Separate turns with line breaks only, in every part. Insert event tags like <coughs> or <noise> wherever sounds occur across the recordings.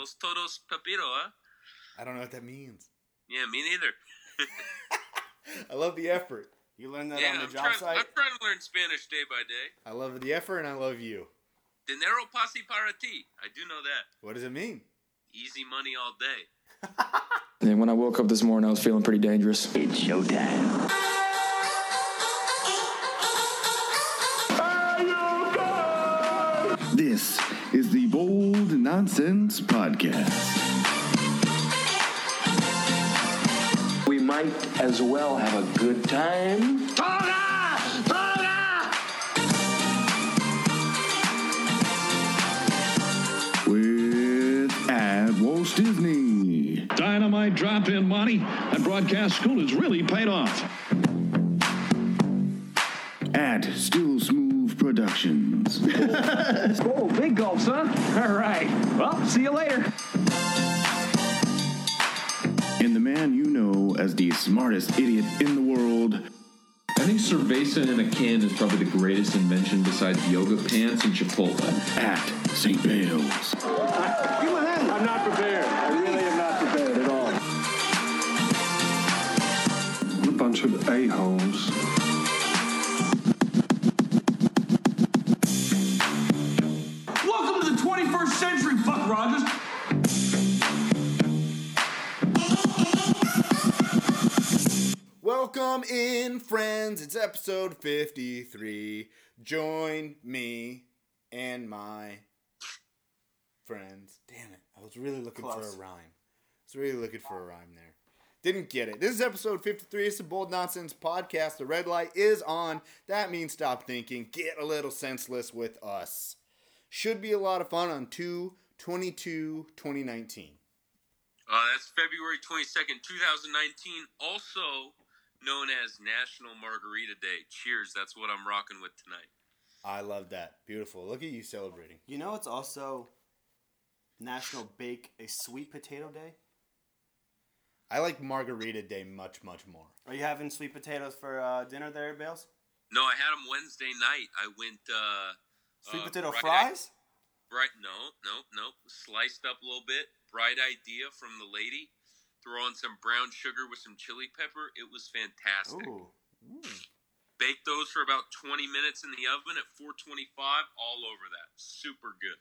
Los todos papiro, huh?
I don't know what that means.
Yeah, me neither. <laughs>
I love the effort.
You learned that
yeah,
on the
I'm
job
trying,
site.
I'm trying to learn Spanish day by day.
I love the effort and I love you.
Dinero pasi para ti. I do know that.
What does it mean?
Easy money all day. <laughs>
And when I woke up this morning, I was feeling pretty dangerous.
It's showtime.
Nonsense Podcast.
We might as well have a good time.
With at Walt Disney.
Dynamite drop in money at broadcast school has really paid off.
At Still Smooth Productions.
Oh, big gulps, huh? All right. Well, see you later.
and the man you know as the smartest idiot in the world,
I think cerveza in a can is probably the greatest invention besides yoga pants and Chipotle.
at St. Bale's.
I'm not prepared. I really am not prepared at all.
A bunch of a-holes.
Welcome
in, friends. It's episode 53. Join me and my friends. Damn it. I was really looking for a rhyme. I was really looking for a rhyme there. Didn't get it. This is episode 53. It's the Bold Nonsense Podcast. The red light is on. That means stop thinking. Get a little senseless with us. Should be a lot of fun on 2 22 2019.
Uh, that's February 22nd, 2019, also known as National Margarita Day. Cheers, that's what I'm rocking with tonight.
I love that. Beautiful. Look at you celebrating.
You know it's also National Bake a Sweet Potato Day?
I like Margarita Day much, much more.
Are you having sweet potatoes for uh, dinner there, Bales?
No, I had them Wednesday night. I went, uh...
Sweet
uh,
potato
bright
fries?
Right, no, no, no. Sliced up a little bit. Bright idea from the lady. Throw on some brown sugar with some chili pepper. It was fantastic.
Ooh.
Bake those for about 20 minutes in the oven at 425. All over that. Super good.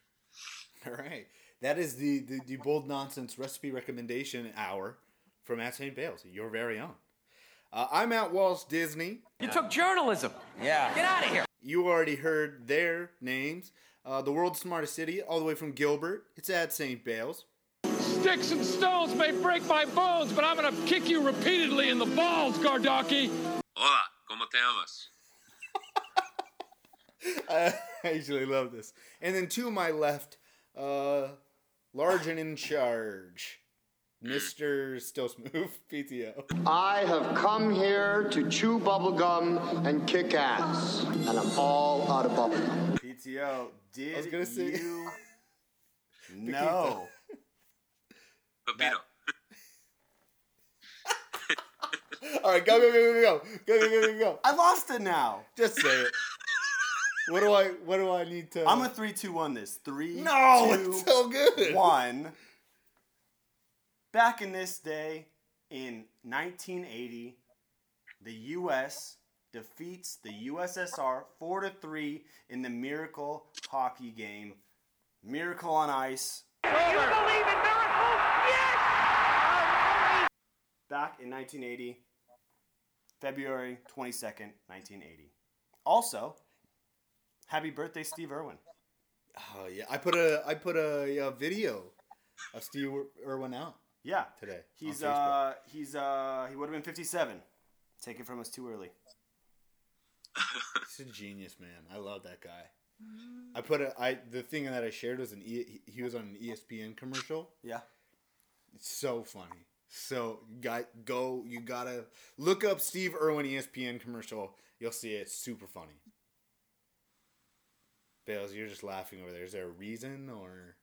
All right. That is the, the, the bold nonsense recipe recommendation hour from at St. Bales, your very own. Uh, I'm at Walt Disney.
You took journalism. Yeah. Get out of here.
You already heard their names. Uh, the world's smartest city, all the way from Gilbert. It's at St. Bales.
Sticks and stones may break my bones, but I'm gonna kick you repeatedly in the balls, Gardaki.
Hola, ¿cómo te llamas? <laughs>
I actually love this. And then to my left, uh, large and in charge, Mr. Still Smooth, <laughs> PTO.
I have come here to chew bubblegum and kick ass, and I'm all out of bubblegum.
PTO, did
was gonna say-
you <laughs> know
Pepito. <laughs>
All right, go, go, go, go, go, go, go, go, go, go.
I lost it now.
Just say it. What do I? What do I need to?
I'm a three, two, one. This three,
no.
two,
it's so good.
one. Back in this day, in 1980, the U.S. defeats the USSR four to three in the Miracle hockey game. Miracle on ice. Back in 1980, February 22nd, 1980. Also, happy birthday, Steve Irwin.
Oh yeah, I put a I put a, uh video of Steve Irwin out
Yeah,
today.
He's uh he's uh he would have been 57. Take it from us too early.
He's a genius, man. I love that guy. I put a I the thing that I shared was an e, he- he was on an ESPN commercial.
Yeah.
It's so funny. So got go you gotta look up Steve Irwin ESPN commercial. You'll see it. It's super funny. Bales, you're just laughing over there. Is there a reason or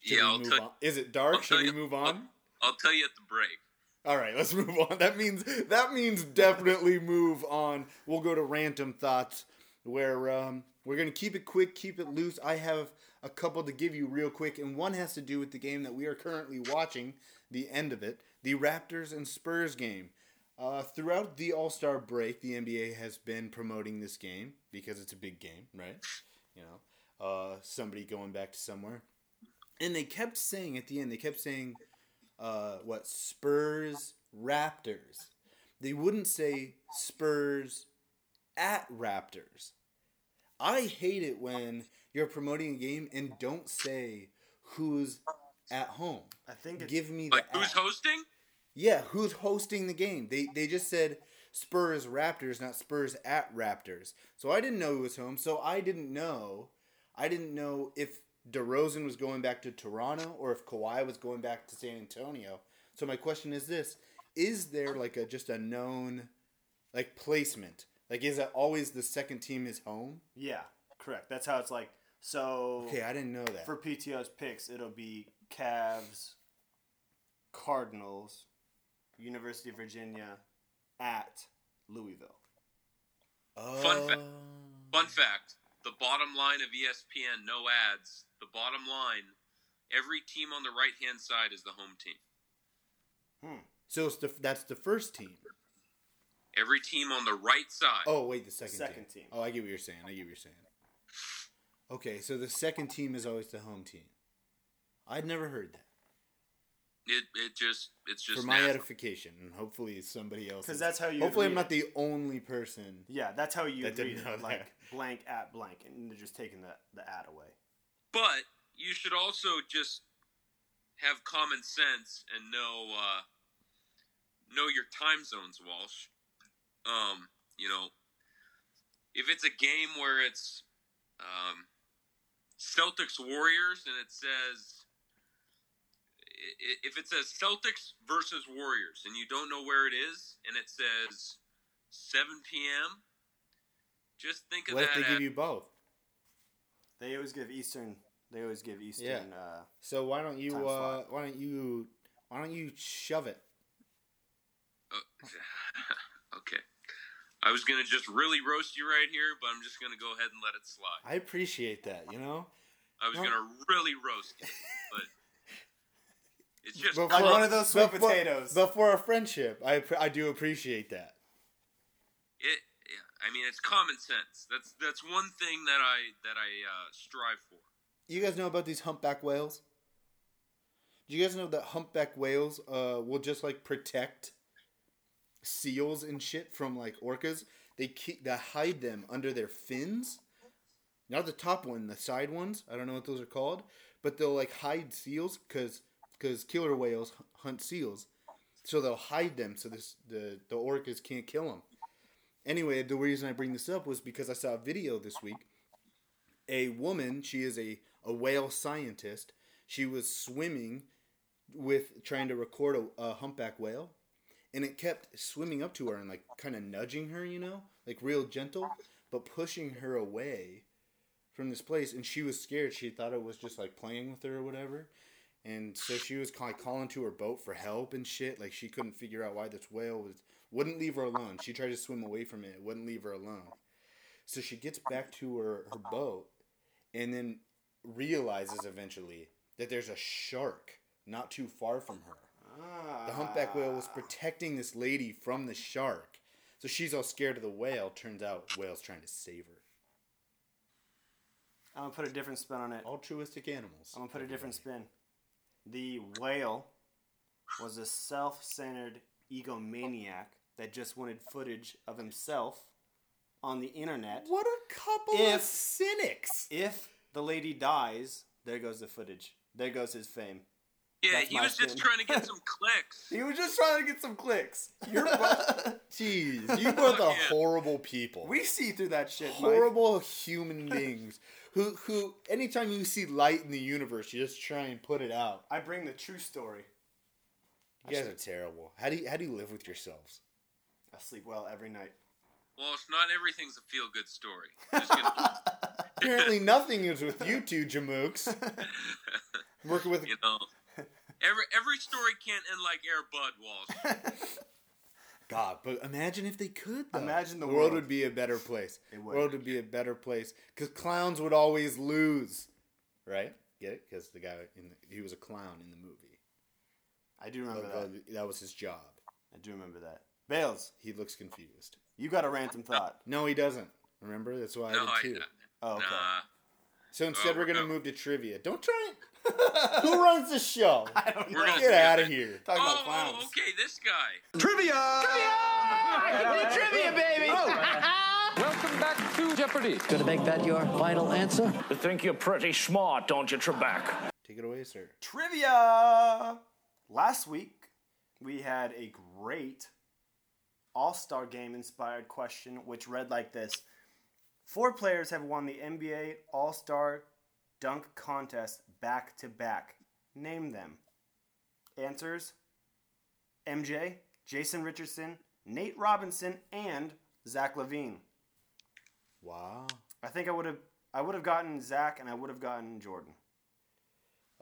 should
Yeah,
we
I'll
move
tell-
on? Is it dark?
I'll
Should we
you-
move on?
I'll tell you at the break.
All right, let's <laughs> move on. That means that means definitely move on. We'll go to random thoughts where um, we're gonna keep it quick, keep it loose. I have a couple to give you real quick, and one has to do with the game that we are currently watching, the end of it, the Raptors and Spurs game. Uh, throughout the All Star break, the NBA has been promoting this game because it's a big game, right? You know, uh, somebody going back to somewhere, and they kept saying at the end, they kept saying, uh, "What Spurs Raptors." They wouldn't say Spurs at Raptors. I hate it when you're promoting a game and don't say who's at home.
I think it's,
Give me
Like
the
who's
at.
hosting?
Yeah, who's hosting the game? They they just said Spurs Raptors, not Spurs at Raptors. So I didn't know who was home. So I didn't know. I didn't know if DeRozan was going back to Toronto or if Kawhi was going back to San Antonio. So my question is this: Is there like a just a known like placement? Like is it always the second team is home?
yeah, correct. That's how it's like. So
Okay, I didn't know that.
for PTO's picks, it'll be Cavs, Cardinals, University of Virginia, at Louisville.
Fun fa-
Oh.
Fun fact: the bottom line of ESPN, no ads. The bottom line: every team on the right hand side is the home team. Hmm.
So it's the, that's the first team.
Every team on the right side.
Oh wait, the second,
Second
team.
team.
Oh, I get what you're saying. I get what you're saying. Okay, so the second team is always the home team. I'd never heard that.
It it just it's just
For my
natural.
edification, and hopefully somebody else.
'Cause
is-
that's how you
Hopefully, I'm not
it.
the only person.
Yeah, that's how you
That
read
didn't know
it. Like
that.
blank at blank, and they're just taking the the ad away.
But you should also just have common sense and know uh, know your time zones, Walsh. Um, you know, if it's a game where it's um, Celtics Warriors and it says i- i- if it says Celtics versus Warriors and you don't know where it is and it says 7 p.m. Just think of
What if they
as
give you both?
They always give Eastern. They always give Eastern.
Yeah.
Uh,
So why don't you? Uh, why don't you? Why don't you shove it?
Uh, <laughs> okay. I was gonna just really roast you right here, but I'm just gonna go ahead and let it slide.
I appreciate that. You know.
I was
No.
gonna really roast you, but <laughs> it's just
But
Like
for-
one of those sweet
but for-
potatoes.
But for a friendship, I I do appreciate that.
it. I mean, it's common sense. That's that's one thing that I that I uh, strive for.
You guys know about these humpback whales? Do you guys know that humpback whales uh, will just like protect seals and shit from like orcas? They keep they hide them under their fins. Not the top one, the side ones. I don't know what those are called, but they'll like hide seals because because killer whales hunt seals, so they'll hide them so this the the orcas can't kill them. Anyway, the reason I bring this up was because I saw a video this week a woman she is a, a whale scientist she was swimming with trying to record a, a humpback whale and it kept swimming up to her and like kind of nudging her you know? Like real gentle but pushing her away from this place. And she was scared. She thought it was just like playing with her or whatever. And so she was of calling to her boat for help and shit. Like she couldn't figure out why this whale was wouldn't leave her alone. She tried to swim away from it. It wouldn't leave her alone. So she gets back to her, her boat and then realizes eventually that there's a shark not too far from her. The humpback whale was ah. protecting this lady from the shark. So she's all scared of the whale. Turns out whale's trying to save her.
I'm gonna put a different spin on it.
Altruistic animals.
I'm gonna put a different spin. The whale was a self-centered egomaniac that just wanted footage of himself on the internet.
What a couple of
If-
cynics.
If the lady dies, there goes the footage. There goes his fame.
Yeah,
That's
he
my
was just trying to get <laughs> some clicks.
He was just trying to get some clicks.
You're <laughs> both, jeez, you both are
Yeah.
horrible people.
we see through that shit, Mike.
horrible human <laughs> beings who who anytime you see light in the universe, you just try and put it out.
I bring the true story.
You guys are terrible. How do you how do you live with yourselves?
I sleep well every night.
Well, it's not everything's a feel good story. Gonna,
Apparently, nothing is with you two jamooks. Working with
you know, every every story can't end like Air Bud Walsh. <laughs>
God, but imagine if they could. Though.
Imagine the
world
world.
would be a better place.
It
The
would.
world would be a better place because clowns would always lose. right? Get it? Because the guy in the, he was a clown in the movie.
I do remember
That-
that.
that was his job.
I do remember that. Bales,
He looks confused.
you got a random thought.
No, he doesn't. Remember? That's why
No,
I
I,
did too.
Oh, okay.
nah.
So instead,
Oh,
we're gonna
no.
move to trivia. Don't try. And... Who runs the show? <laughs>
I don't
We're
know.
gonna
Get out of here.
Talking about
Oh,
clowns.
oh, okay, this guy.
Trivia, Trivia! <laughs> Trivia, baby! Oh. <laughs>
Welcome back to Jeopardy.
Gonna make that your final answer?
You think you're pretty smart, don't you, Trebek?
Take it away, sir.
Trivia! Last week, we had a great All Star Game inspired question, which read like this Four players have won the NBA All Star Dunk Contest back to back. Name them. Answers MJ, Jason Richardson, Nate Robinson, and Zach LaVine.
Wow.
I think I would have I would have gotten Zach and I would have gotten Jordan.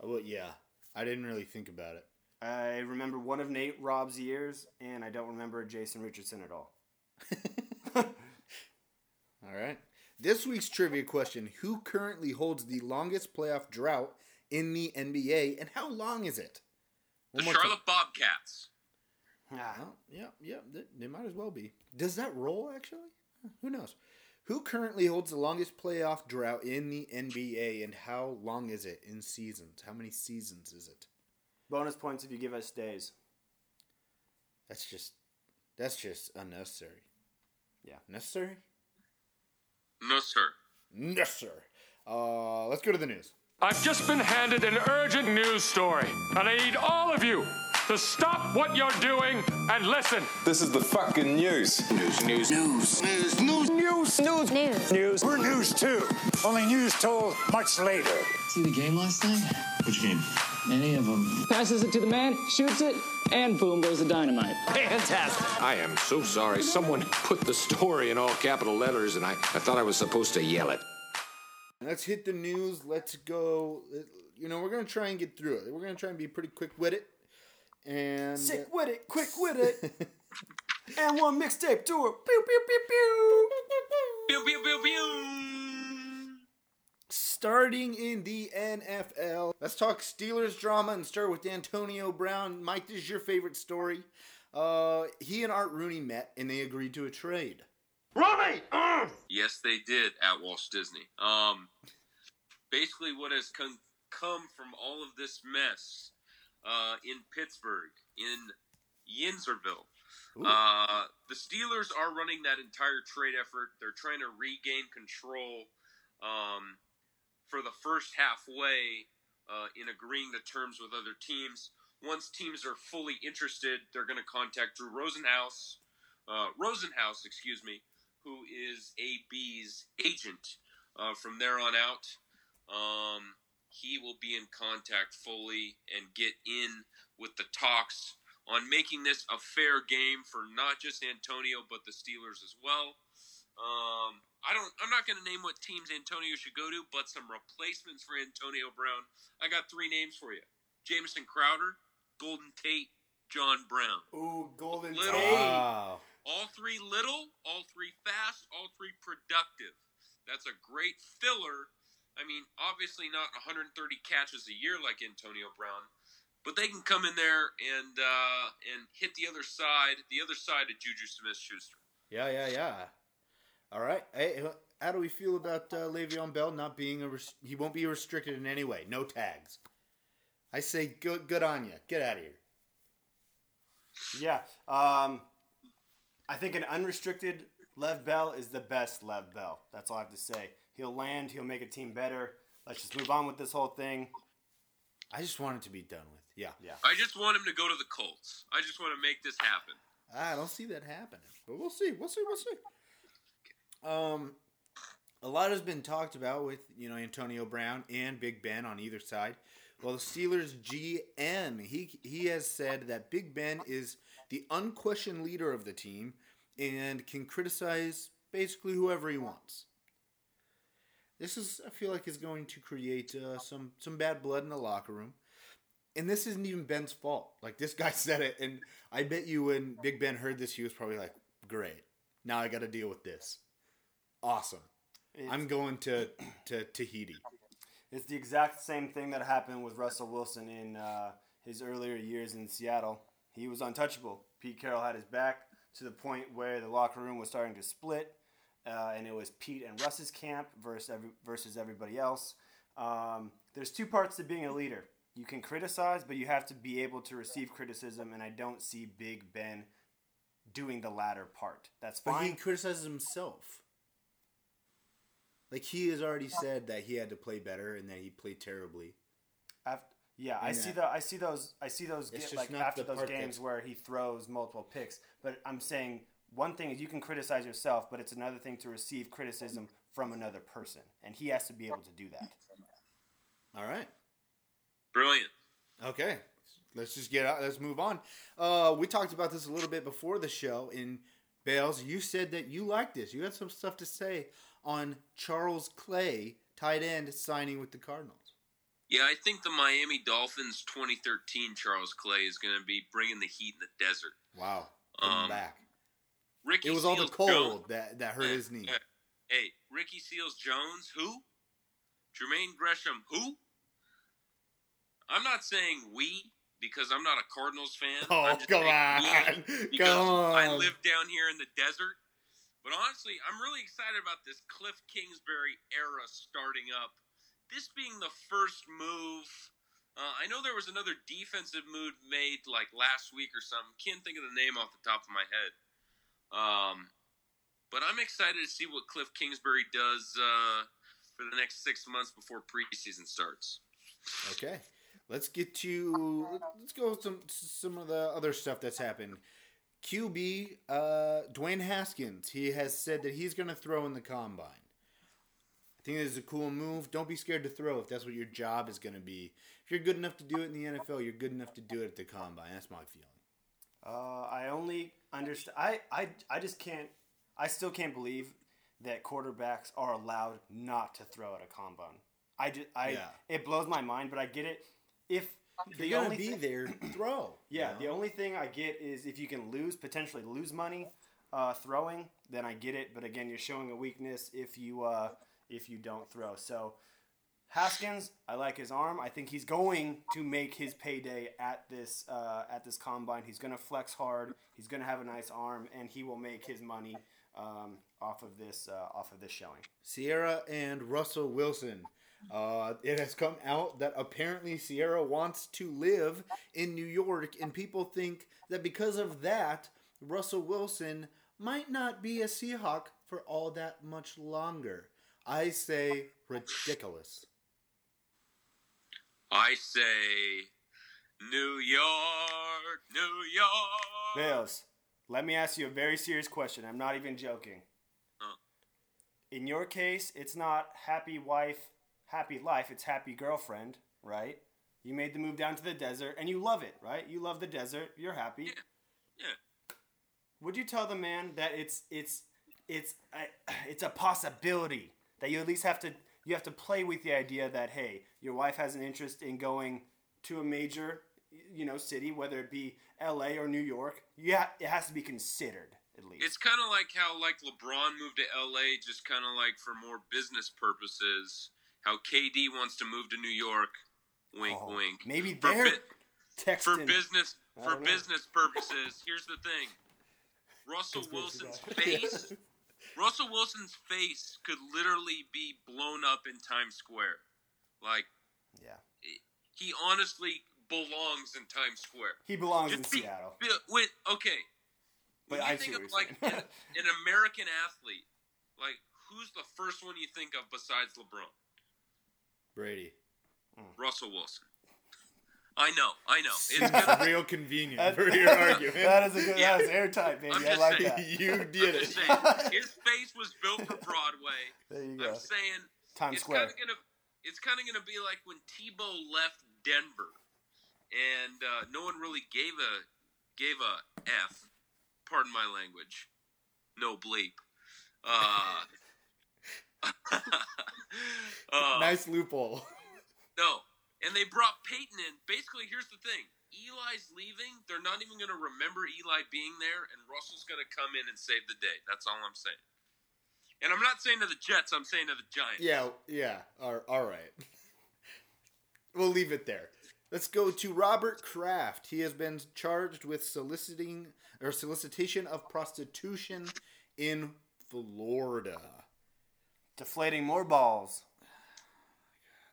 Oh, well, yeah. I didn't really think about it.
I remember one of Nate Rob's years, and I don't remember Jason Richardson at all. <laughs>
All right. This week's trivia question Who currently holds the longest playoff drought in the NBA, and how long is it?
The
One more
Charlotte Bobcats.
Ah,
time. Oh, yeah, yeah, they, they might as well be. Does that roll, actually? Who knows? Who currently holds the longest playoff drought in the NBA, and how long is it in seasons? How many seasons is it?
bonus points if you give us days.
That's just, that's just unnecessary.
Yeah.
Necessary?
No, sir.
Necessary. Uh, let's go to the news.
I've just been handed an urgent news story, and I need all of you to stop what you're doing and listen.
This is the fucking news. News, news, news, news, news, news, news, news, news. We're news too. Only news told much later.
See the game last night?
Which game?
Any of them.
Passes it to the man, shoots it, and boom goes the dynamite.
Fantastic.
I am so sorry. Someone put the story in all capital letters, and I, I thought I was supposed to yell it.
Let's hit the news. Let's go. You know, we're gonna try and get through it. We're gonna try and be pretty quick with it. And
Sick with it, quick <laughs> with it. and one mixtape tour. Pew, pew, pew, pew.
Pew, pew, pew, pew.
starting in the NFL, let's talk Steelers drama and start with Antonio Brown. Mike, this is your favorite story. Uh, he and Art Rooney met and they agreed to a trade.
Yes, they did at Walt Disney. Um, basically, what has come come from all of this mess uh, in Pittsburgh, in Yinzerville, uh, the Steelers are running that entire trade effort. They're trying to regain control um, for the first halfway uh, in agreeing to terms with other teams. Once teams are fully interested, they're going to contact Drew Rosenhaus, uh, Rosenhaus, excuse me, who is AB's agent uh, from there on out. Um, he will be in contact fully and get in with the talks on making this a fair game for not just Antonio but the Steelers as well. Um, I don't. I'm not going to name what teams Antonio should go to, but some replacements for Antonio Brown. I got three names for you: Jamison Crowder, Golden Tate, John Brown.
Ooh, Golden
Little.
Tate.
Wow.
All three little, all three fast, all three productive. That's a great filler. I mean, obviously not 130 catches a year like Antonio Brown, but they can come in there and uh, and hit the other side, the other side of Juju Smith-Schuster.
Yeah, yeah, yeah. All right. Hey, how do we feel about uh, Le'Veon Bell not being a? Res- he won't be restricted in any way. No tags. I say good. Good on you. Get out of here.
Yeah. Um, I think an unrestricted Lev Bell is the best Lev Bell. That's all I have to say. He'll land. He'll make a team better. Let's just move on with this whole thing.
I just want it to be done with. Yeah.
Yeah.
I just want him to go to the Colts. I just want to make this happen.
I don't see that happening, but we'll see. We'll see. We'll see. Um, a lot has been talked about with you know Antonio Brown and Big Ben on either side. Well, the Steelers GM he he has said that Big Ben is the unquestioned leader of the team and can criticize basically whoever he wants. This is I feel like is going to create uh, some some bad blood in the locker room. And this isn't even Ben's fault. Like this guy <laughs> said it, and I bet you when Big Ben heard this, he was probably like, "Great, now I got to deal with this. Awesome. I'm going to to Tahiti."
It's the exact same thing that happened with Russell Wilson in uh, his earlier years in Seattle. He was untouchable. Pete Carroll had his back to the point where the locker room was starting to split, uh, and it was Pete and Russ's camp versus every, versus everybody else. Um, there's two parts to being a leader. You can criticize, but you have to be able to receive criticism, and I don't see Big Ben doing the latter part. That's fine.
But he criticizes himself. Like he has already said that he had to play better and that he played terribly.
After, yeah, I see
that-
the I see those I see those
It's
get, like after those games
that's-
where he throws multiple picks. But I'm saying one thing is you can criticize yourself, but it's another thing to receive criticism from another person, and he has to be able to do that.
All right.
Brilliant.
Okay. Let's just get out. Let's move on. Uh, we talked about this a little bit before the show. In Bales, you said that you liked this. You had some stuff to say on Charles Clay, tight end, signing with the Cardinals.
Yeah, I think the Miami Dolphins 2013 Charles Clay is going to be bringing the heat in the desert.
Wow.
Um,
back.
Ricky
It was all the cold
Jones-
that, that hurt his knee.
Hey, Ricky Seals Jones, who? Jermaine Gresham, who? I'm not saying we because I'm not a Cardinals fan.
Oh,
I'm just
come
saying we
on. <laughs>
I live down here in the desert. But honestly, I'm really excited about this Cliff Kingsbury era starting up. This being the first move. Uh, I know there was another defensive move made like last week or something. Can't think of the name off the top of my head. Um, but I'm excited to see what Cliff Kingsbury does uh, for the next six months before preseason starts.
Okay. Let's get to let's go some some of the other stuff that's happened. QB uh, Dwayne Haskins. He has said that he's going to throw in the combine. I think this is a cool move. Don't be scared to throw if that's what your job is going to be. If you're good enough to do it in the NFL, you're good enough to do it at the combine. That's my feeling.
Uh, I only understand. I, I I just can't. I still can't believe that quarterbacks are allowed not to throw at a combine. I just I
Yeah.
it blows my mind, but I get it. If the
you're going
only
to be
thi-
there, <clears throat> throw.
Yeah,
you
the only thing I get is if you can lose potentially lose money uh, throwing, then I get it. But again, you're showing a weakness if you uh, if you don't throw. So Haskins, I like his arm. I think he's going to make his payday at this uh, at this combine. He's going to flex hard. He's going to have a nice arm, and he will make his money um, off of this uh, off of this showing.
Ciara and Russell Wilson. Uh, it has come out that apparently Ciara wants to live in New York, and people think that because of that, Russell Wilson might not be a Seahawk for all that much longer. I say ridiculous.
I say New York, New York.
Bales, let me ask you a very serious question. I'm not even joking.
Huh.
In your case, it's not happy wife, happy life, it's happy girlfriend, right? You made the move down to the desert and you love it, right? You love the desert, you're happy.
Yeah.
Would you tell the man that it's it's it's a, it's a possibility that you at least have to you have to play with the idea that hey, your wife has an interest in going to a major you know city, whether it be L.A. or New York. Yeah, it has to be considered at least.
It's kind of like how like LeBron moved to LA just kind of like for more business purposes. How KD wants to move to New York. Wink,
Oh,
wink.
maybe
for,
they're
for
texting.
business for
know.
business purposes. Here's the thing. <laughs> Russell Wilson's face. <laughs> Russell Wilson's face could literally be blown up in Times Square. Like
yeah,
he honestly belongs in Times Square.
he belongs in
be-
Seattle.
be- when, okay.
But
you
I see
think
what
of like an, <laughs> an American athlete, like who's the first one you think of besides LeBron?
Brady. Hmm.
Russell Wilson. I know, I know. It's
It's
gonna,
real convenient
That-
for <laughs> your argument.
that is a good.
Yeah.
That is airtight, baby.
I'm
I like
saying.
that.
you
I'm
did it.
saying, <laughs> his face was built for Broadway.
There you go.
I'm saying
Times
it's
Square.
kind of gonna it's kind of gonna be like when Tebow left Denver, and uh, no one really gave a gave a f. Pardon my language. No bleep. Uh, uh, <laughs>
nice loophole.
no, and they brought Peyton in. Basically, here's the thing: Eli's leaving. They're not even going to remember Eli being there, and Russell's going to come in and save the day. That's all I'm saying. And I'm not saying to the Jets. I'm saying to the Giants.
Yeah, yeah. All, all right. <laughs> we'll leave it there. Let's go to Robert Kraft. He has been charged with soliciting or solicitation of prostitution in Florida.
Deflating more balls.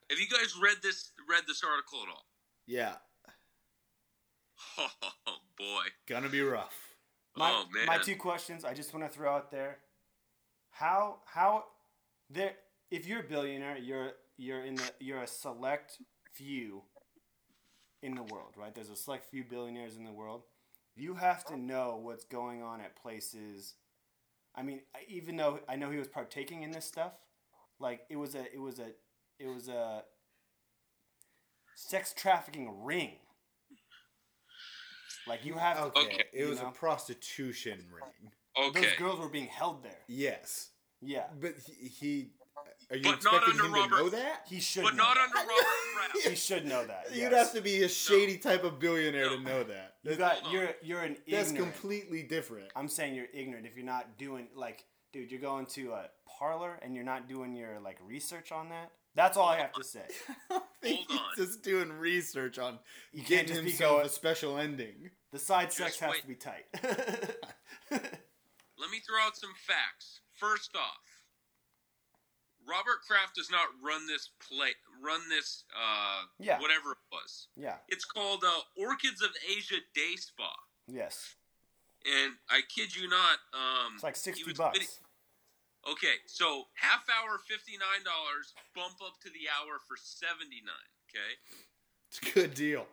Have you guys read this read this article at all?
Yeah, <laughs>
Oh boy.
gonna be rough.
My,
oh man.
my two questions I just want to throw out there. How how there if you're a billionaire, you're you're in the you're a select few in the world, right? There's a select few billionaires in the world. You have to know what's going on at places. I mean, even though I know he was partaking in this stuff, like it was a it was a it was a sex trafficking ring. Like you have to
Okay, it was
know?
a prostitution ring.
Okay.
Those girls were being held there.
Yes,
Yeah.
but he. he are you
But not
expecting
under
him to know that?
He should
but
know
not
that.
under Robert Kraft.
He should know that. <laughs>
You'd have to be a shady type of billionaire to know that.
You got you're you're an ignorant.
That's completely different.
I'm saying you're ignorant if you're not doing like, dude, you're going to a parlor and you're not doing your like research on that. That's all I have to say. <laughs>
Hold
He's
on.
just doing research on
You can't
getting
just be
himself
going-
a special ending.
The side sex
Just
has
wait.
to be tight. <laughs>
Let me throw out some facts. First off, Robert Kraft does not run this play, run this, uh,
Yeah.
whatever it was.
yeah.
It's called uh, Orchids of Asia Day Spa,
Yes.
and I kid you not, um,
It's like
he
sixty
was
bucks.
Bidi- okay, so half hour fifty nine dollars, bump up to the hour for seventy nine. Okay,
It's a good deal.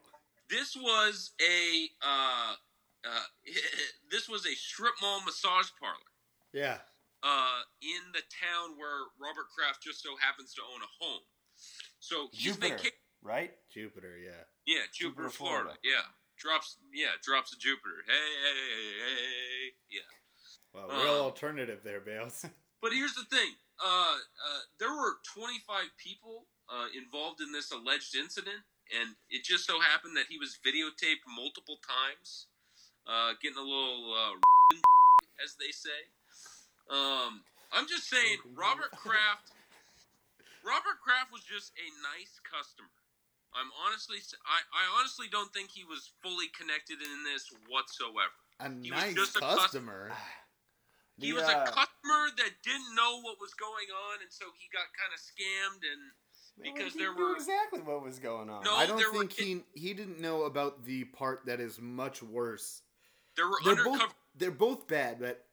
this was a uh, uh, <laughs> this was a strip mall massage parlor.
Yeah.
uh, in the town where Robert Kraft just so happens to own a home. So he's
Jupiter,
vaca-
right?
Jupiter, yeah.
yeah, Jupiter,
Jupiter,
Florida.
Florida.
Yeah, drops. Yeah, drops of Jupiter. Hey, hey, hey, hey. Yeah.
Wow, real
Uh,
alternative there, Bales. <laughs>
But here's the thing. Uh, uh, there were 25 people uh, involved in this alleged incident, and it just so happened that he was videotaped multiple times, uh, getting a little, uh, <laughs> as they say. Um, I'm just saying, Robert Kraft. Robert Kraft was just a nice customer. I'm honestly, I, I honestly don't think he was fully connected in this whatsoever.
A
He was
nice
just a cus-
customer. <sighs> <sighs>
He
The,
was
uh,
a customer that didn't know what was going on, and so he got kind of scammed. And because
he
there
knew
were
exactly what was going on.
No,
I don't
there were
think he he didn't know about the part that is much worse.
there were
They're
undercover.
both they're both bad, but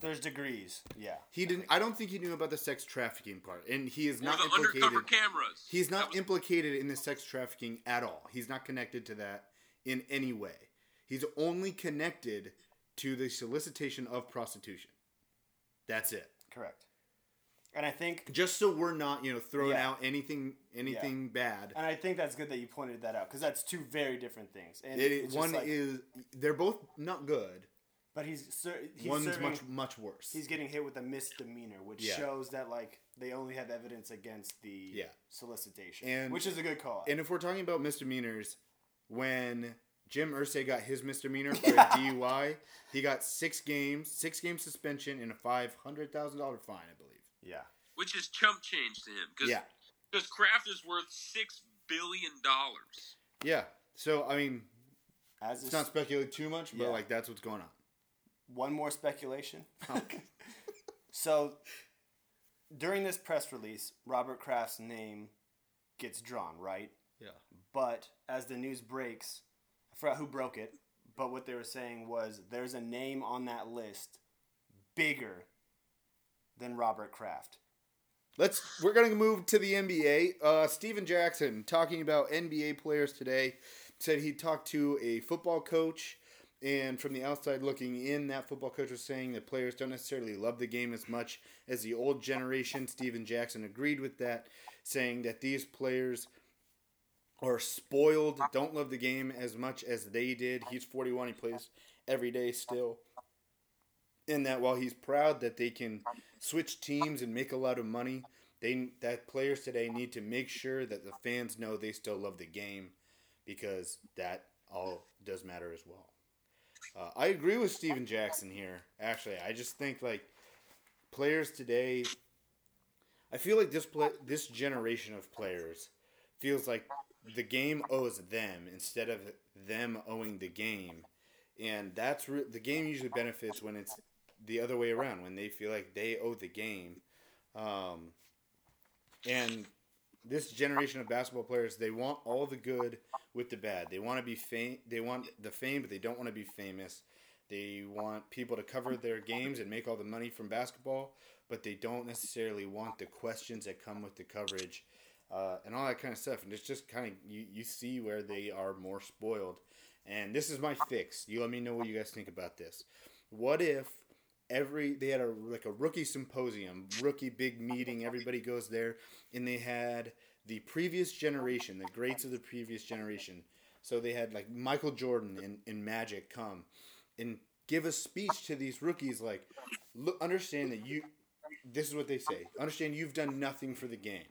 There's degrees. Yeah.
he didn't. I don't think he knew about the sex trafficking part, and he is
or
not
the
implicated.
undercover cameras.
He's not
was-
implicated in the sex trafficking at all. He's not connected to that in any way. He's only connected to the solicitation of prostitution. That's it.
Correct. And I think
Just so we're not, you know, throwing
Yeah.
out anything anything bad.
and I think that's good that you pointed that out because that's two very different things. And
It,
it's
one
like-
is they're both not good.
but he's, ser- he's
One's
serving-
much much worse.
He's getting hit with a misdemeanor, which
Yeah.
shows that like they only have evidence against the
Yeah.
solicitation,
And-
which is a good call.
And if we're talking about misdemeanors, when Jim Irsay got his misdemeanor for a DUI, he got six games, six game suspension, and a five hundred thousand dollar fine, I believe.
yeah,
which is chump change to him because
Yeah,
because Kraft is worth six billion dollars.
yeah. So I mean,
as
it's
is,
not speculating too much, but
Yeah.
like that's what's going on.
one more speculation. Okay. <laughs> so during this press release, Robert Kraft's name gets drawn, right?
Yeah.
But as the news breaks, I forgot who broke it, but what they were saying was there's a name on that list bigger than Robert Kraft.
Let's. We're gonna move to the NBA. Uh, Stephen Jackson talking about NBA players today said he talked to a football coach, and from the outside looking in, that football coach was saying that players don't necessarily love the game as much as the old generation. Stephen Jackson agreed with that, saying that these players are spoiled, don't love the game as much as they did. He's 41. He plays every day still. And that while he's proud that they can switch teams and make a lot of money, they that players today need to make sure that the fans know they still love the game because that all does matter as well. Uh, I agree with Stephen Jackson here. Actually, I just think like players today. I feel like this play, this generation of players feels like the game owes them instead of them owing the game, and that's re- the game usually benefits when it's the other way around when they feel like they owe the game, um, and this generation of basketball players they want all the good with the bad. They want to be fame. They want the fame, but they don't want to be famous. They want people to cover their games and make all the money from basketball, but they don't necessarily want the questions that come with the coverage uh, and all that kind of stuff. And it's just kind of you, you see where they are more spoiled. And this is my fix. You let me know what you guys think about this. What if every they had a like a rookie symposium, rookie big meeting, everybody goes there, and they had the previous generation, the greats of the previous generation. So they had like Michael Jordan and, and Magic come and give a speech to these rookies like look understand that you this is what they say. Understand you've done nothing for the game.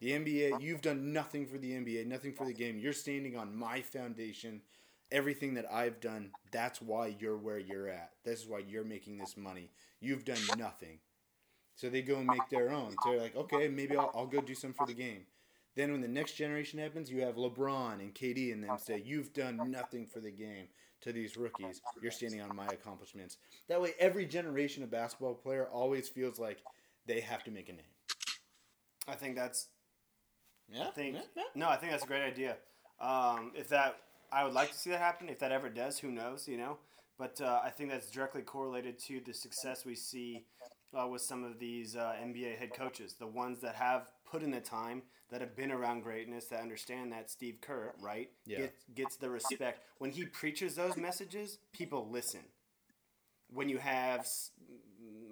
The NBA, you've done nothing for the NBA, nothing for the game. You're standing on my foundation. Everything that I've done, that's why you're where you're at. This is why you're making this money. You've done nothing. So they go and make their own. So they're like, okay, maybe I'll, I'll go do some for the game. Then when the next generation happens, you have LeBron and KD and them say, you've done nothing for the game to these rookies. You're standing on my accomplishments. That way, every generation of basketball player always feels like they have to make a name.
I think that's.
Yeah.
I think
yeah, yeah.
no. I think that's a great idea. Um, if that, I would like to see that happen. If that ever does, who knows? You know. But uh, I think that's directly correlated to the success we see uh, with some of these uh, NBA head coaches, the ones that have put in the time, that have been around greatness, that understand that Steve Kerr, right,
Yeah.
gets, gets the respect. When he preaches those messages, people listen. When you have,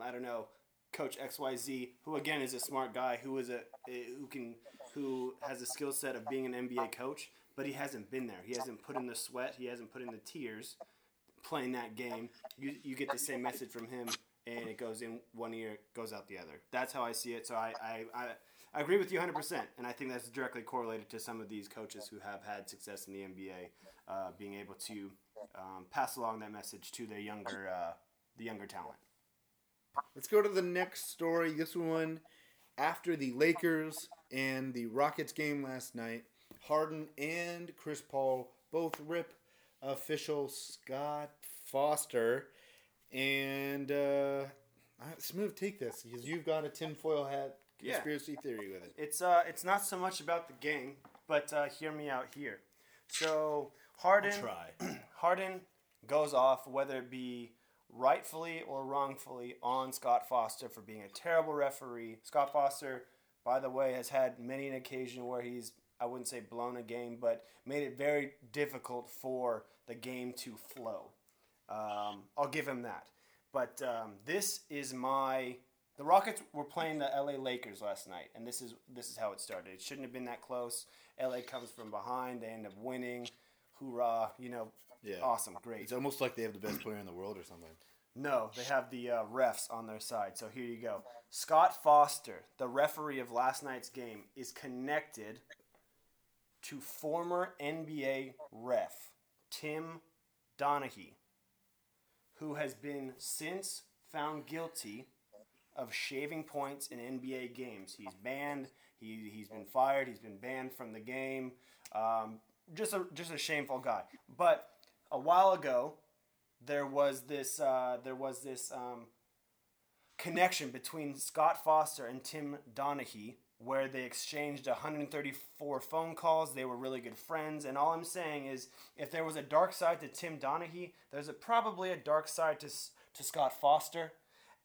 I don't know, Coach X Y Z, who again is a smart guy, who is a who can who has a skill set of being an NBA coach, but he hasn't been there. He hasn't put in the sweat. He hasn't put in the tears playing that game. You you get the same message from him, and it goes in one ear, goes out the other. That's how I see it. So I I, I, I agree with you 100, percent and I think that's directly correlated to some of these coaches who have had success in the NBA, uh, being able to um, pass along that message to their younger uh, the younger talent.
Let's go to the next story. This one, after the Lakers and the Rockets game last night, Harden and Chris Paul both rip official Scott Foster. And uh, Smooth, take this because you've got a tinfoil hat
Yeah.
conspiracy theory with it.
It's uh, it's not so much about the game, but uh, hear me out here. So Harden,
try. <clears throat>
Harden goes off, whether it be rightfully or wrongfully, on Scott Foster for being a terrible referee. Scott Foster, by the way, has had many an occasion where he's I wouldn't say blown a game, but made it very difficult for the game to flow. Um, I'll give him that. But um, this is my. The Rockets were playing the LA Lakers last night, and this is this is how it started. It shouldn't have been that close. LA comes from behind, they end up winning. Hoorah! You know,
Yeah.
awesome, great.
It's almost like they have the best player in the world or something.
No, they have the uh, refs on their side. So here you go. Scott Foster, the referee of last night's game, is connected to former NBA ref Tim Donaghy, who has been since found guilty of shaving points in NBA games. He's banned. He he's been fired. He's been banned from the game. Um, just a just a shameful guy. But a while ago, there was this uh, there was this um, connection between Scott Foster and Tim Donaghy where they exchanged 134 phone calls. They were really good friends, and all I'm saying is, if there was a dark side to Tim Donaghy, there's a, probably a dark side to to Scott Foster.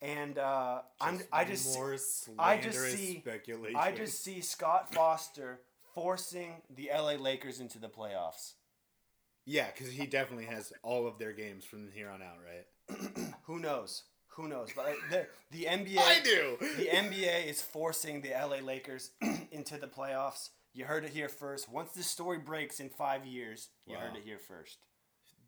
And uh, I'm,
Just
I just
more
I just see
speculation.
I just see Scott Foster forcing the LA Lakers into the playoffs.
Yeah, because he definitely has all of their games from here on out, right? <clears throat>
Who knows? Who knows? But the, the NBA. <laughs>
I do.
The NBA is forcing the LA Lakers <clears throat> into the playoffs. You heard it here first. Once this story breaks in five years, you heard it here first.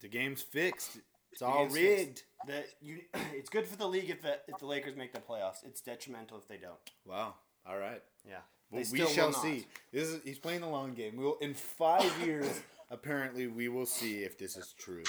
The game's fixed. It's
The
all rigged.
The, you, <clears throat> it's good for the league if the, if the Lakers make the playoffs. It's detrimental if they don't.
Wow. All right.
Yeah.
Well, we shall see. This is he's playing the long game. We will in five years. <laughs> apparently, we will see if this is true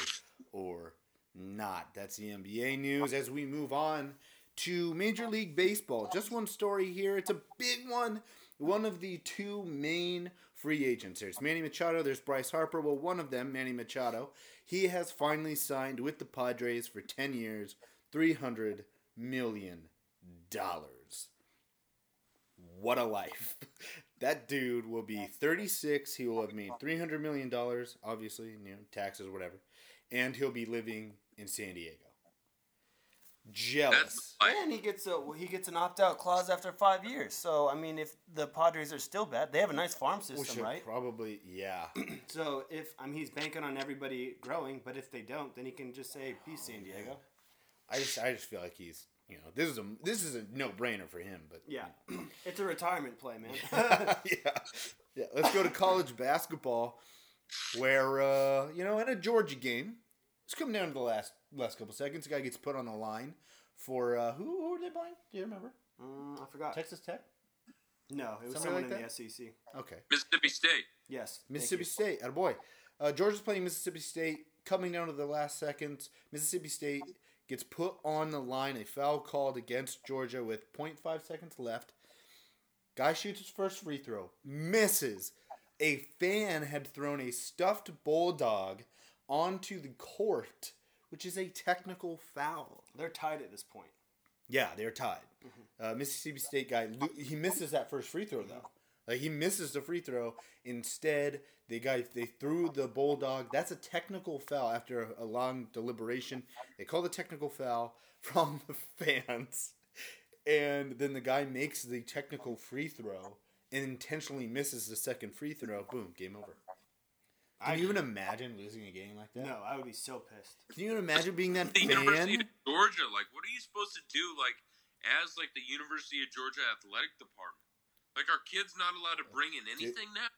or not. That's the NBA news. As we move on to Major League Baseball, just one story here. It's a big one. One of the two main free agents. There's Manny Machado, there's Bryce Harper. Well, one of them, Manny Machado, he has finally signed with the Padres for 10 years, $300 million. What a life. <laughs> That dude will be 36. He will have made $300 million, obviously, you know, taxes, whatever. And he'll be living in San Diego. Jealous.
And he gets a he gets an opt out clause after five years. So I mean, if the Padres are still bad, they have a nice farm system,
should
right?
Probably, yeah. <clears throat>
So if I mean, he's banking on everybody growing, but if they don't, then he can just say, "Peace, San Diego."
I just, I just feel like he's, you know, this is a, this is a no brainer for him. But
Yeah, <clears throat> <clears throat> it's a retirement play, man. <laughs>
yeah, yeah. Let's go to college basketball, where uh, you know, in a Georgia game, it's coming down to the last last couple seconds. The guy gets put on the line for uh, who? Who were they playing? Do you remember?
Mm, I forgot.
Texas Tech.
No, it was
Somebody
someone
like
in
that?
the SEC.
Okay.
Mississippi State.
Yes,
Mississippi. State, at a boy. Uh, Georgia's playing Mississippi State, coming down to the last seconds. Mississippi State gets put on the line, a foul called against Georgia with 0.5 seconds left. Guy shoots his first free throw, misses. A fan had thrown a stuffed bulldog onto the court, which is a technical foul.
They're tied at this point.
Yeah, they're tied. Uh, Mississippi State guy, he misses that first free throw though. Like he misses the free throw. Instead, they guy they threw the bulldog. That's a technical foul after a, a long deliberation. They call the technical foul <laughs> from the fans, and then the guy makes the technical free throw and intentionally misses the second free throw. Boom, game over. Can you even imagine losing a game like that?
No, I would be so pissed.
Can you even imagine being that
The University of Georgia, like, what are you supposed to do, like, as like the University of Georgia athletic department? Like, are kids not allowed to bring in anything now?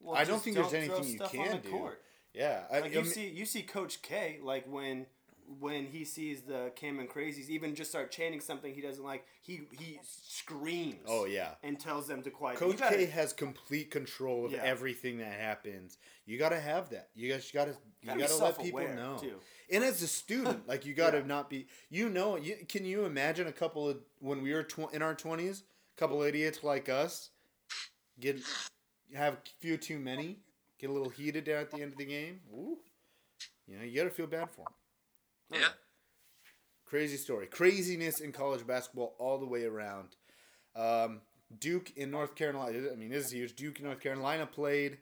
Well,
I don't
just
think there's anything you can do.
court.
Yeah,
Like
I
you
mean-
see, you see Coach K, like when when he sees the Cameron Crazies, even just start chanting something he doesn't like, he he screams.
Oh, yeah.
and tells them to quiet.
Coach
gotta-
K has complete control of
Yeah.
everything that happens. You got to have that. You guys got to you
Gotta
gotta let people know.
too.
And as a student, <laughs> like you got to
Yeah.
not be. You know, you, can you imagine a couple of when we were tw- in our twenties, a couple idiots like us get have a few too many, get a little heated down at the end of the game. Ooh, you know, you got to feel bad for them.
Yeah.
Crazy story. Craziness in college basketball all the way around. Um, Duke in North Carolina. I mean, this is huge. Duke in North Carolina played.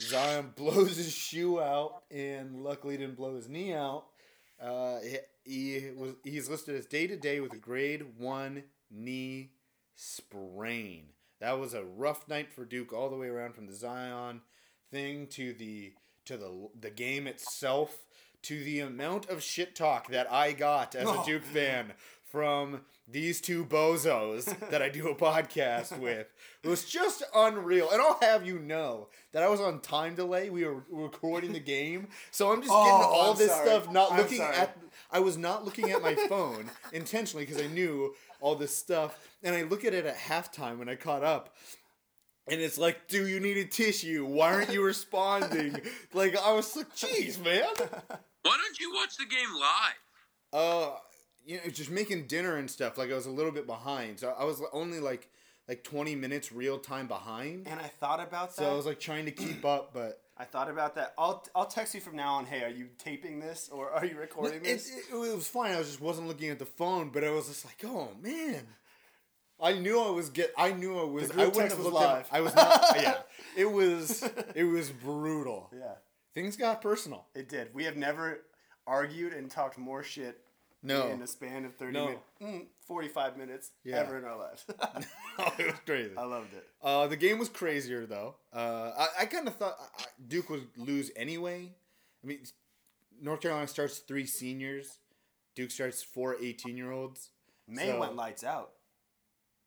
Zion <laughs> blows his shoe out, and luckily didn't blow his knee out. Uh, he, he was he's listed as day to day with a grade one knee sprain. That was a rough night for Duke all the way around from the Zion thing to the to the the game itself to the amount of shit talk that I got as a
Oh.
Duke fan from these two bozos that I do a podcast <laughs> with it was just unreal. And I'll have you know that I was on time delay. We were recording the game, so I'm just getting
Oh,
all
I'm
this
sorry.
stuff. Not
I'm
looking
sorry.
at. I was not looking at my phone <laughs> intentionally because I knew all this stuff, and I look at it at halftime when I caught up. And it's like, do you need a tissue? Why aren't you <laughs> responding? like I was like, jeez, man.
Why don't you watch the game live?
Uh, you know, just making dinner and stuff. Like I was a little bit behind, so I was only like like twenty minutes real time behind.
And I thought about that.
So I was like trying to keep up, but <clears throat>
I thought about that. I'll I'll text you from now on. Hey, are you taping this or are you recording
it,
this?
it, it was fine. I was just wasn't looking at the phone, but I was just like, oh man. I knew I was get. I knew I was.
The
I
group
wouldn't
text
have
was
looked at-
live.
I was not. yeah, <laughs> it was. It was brutal.
yeah,
Things got personal.
it did. We have never argued and talked more shit.
No.
in a span of thirty
No.
minutes, mm, forty-five minutes
Yeah.
ever in our lives. <laughs> <laughs>
Oh, it was crazy.
I loved it.
Uh, the game was crazier though. Uh, I, I kind of thought Duke would lose anyway. I mean, North Carolina starts three seniors. Duke starts four 18 year olds.
Maye
So-
went lights out.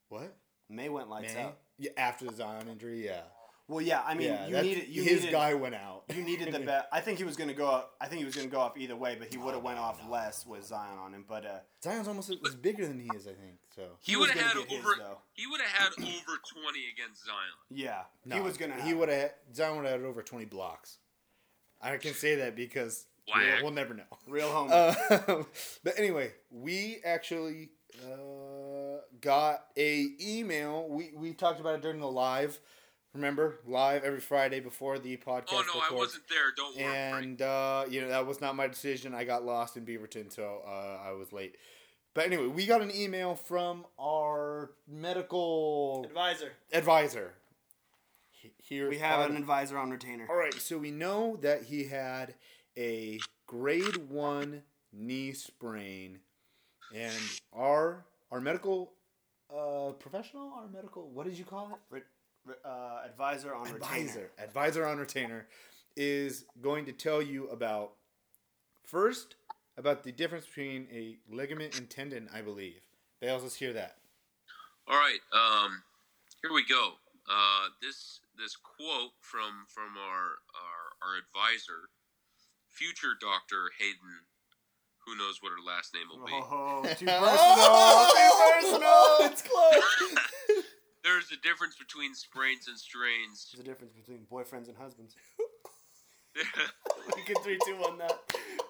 What?
Maye went lights
Maye?
out.
Yeah, after the Zion injury, yeah.
Well, yeah. I mean,
Yeah,
you needed you
his
needed,
guy went out.
You needed the <laughs> bet. I think he was gonna go. Up, I think he was gonna go off either way, but he would have went off less with Zion on him. But uh,
Zion's almost was bigger than he is, I think. So
He,
was
would have had
gonna his,
over. he would have had over twenty against Zion.
yeah, he was gonna.
He would have. Zion would have had over 20 blocks. I can say that because we'll, we'll never know.
real <laughs> home.
Uh, but anyway, we actually uh, got a email. We we talked about it during the live. Remember, live every Friday before the podcast.
Oh no, I wasn't there. Don't worry.
And uh, you know that was not my decision. I got lost in Beaverton, so uh, I was late. But anyway, we got an email from our medical
Advisor.
advisor. Here
We have
on-
an advisor on retainer.
All right, so we know that he had a grade one knee sprain, and our our medical uh, professional, our medical, what did you call it?
Re- re- uh, advisor on retainer.
advisor, advisor on retainer, is going to tell you about first about the difference between a ligament and tendon. I believe. Bales, let's hear that.
All right, um, here we go. Uh, this this quote from from our our, our advisor, future Doctor Hayden. Who knows what her last name will be?
Oh, too <laughs> personal. too <laughs> personal.
it's close. <laughs>
There's a difference between sprains and strains.
There's a difference between boyfriends and husbands. <laughs> <laughs> we can three, two, one that.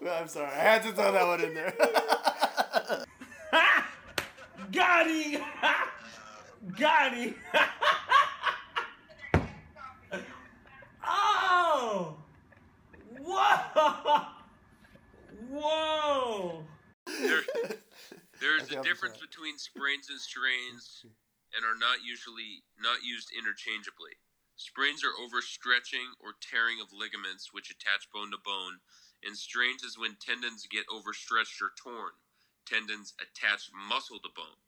Well, I'm sorry. I had to throw that one in there. <laughs>
Got him! Got him! oh! Whoa! Whoa!
there, there's
Okay,
a
I'm
difference
sorry.
between sprains and strains and are not usually not used interchangeably. Sprains are overstretching or tearing of ligaments which attach bone to bone, and strains is when tendons get overstretched or torn. Tendons attach muscle to bone.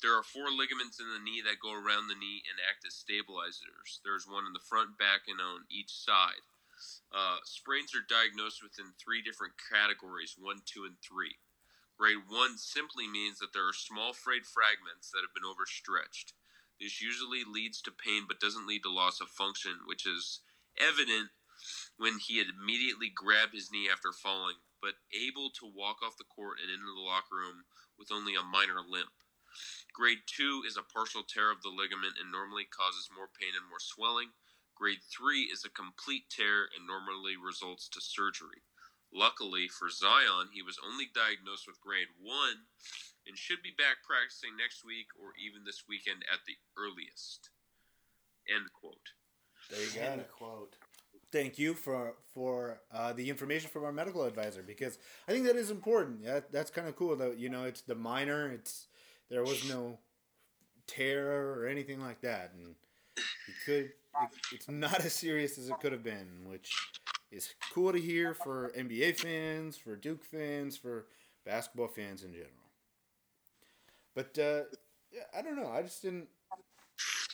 There are four ligaments in the knee that go around the knee and act as stabilizers. There's one in the front, back, and on each side. Uh, sprains are diagnosed within three different categories one, two, and three. Grade 1 simply means that there are small frayed fragments that have been overstretched. This usually leads to pain but doesn't lead to loss of function, which is evident when he had immediately grabbed his knee after falling, but able to walk off the court and into the locker room with only a minor limp. Grade 2 is a partial tear of the ligament and normally causes more pain and more swelling. Grade 3 is a complete tear and normally results to surgery. Luckily for Zion, he was only diagnosed with grade 1 and should be back practicing next week or even this weekend at the earliest. End quote.
There you go.
End quote.
Thank you for for uh, the information from our medical advisor because I think that is important. Yeah, that's kind of cool. Though you know, it's the minor. It's there was no tear or anything like that, and it could. It, it's not as serious as it could have been, which is cool to hear for NBA fans, for Duke fans, for basketball fans in general. But uh, I don't know. I just didn't.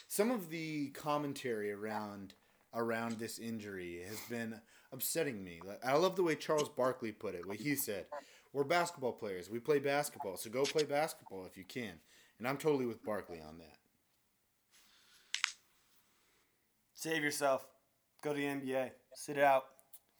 Some of the commentary around around this injury has been upsetting me. I love the way Charles Barkley put it. What he said: "We're basketball players. We play basketball, so go play basketball if you can." And I'm totally with Barkley on that.
Save yourself. Go to the NBA. Sit it out.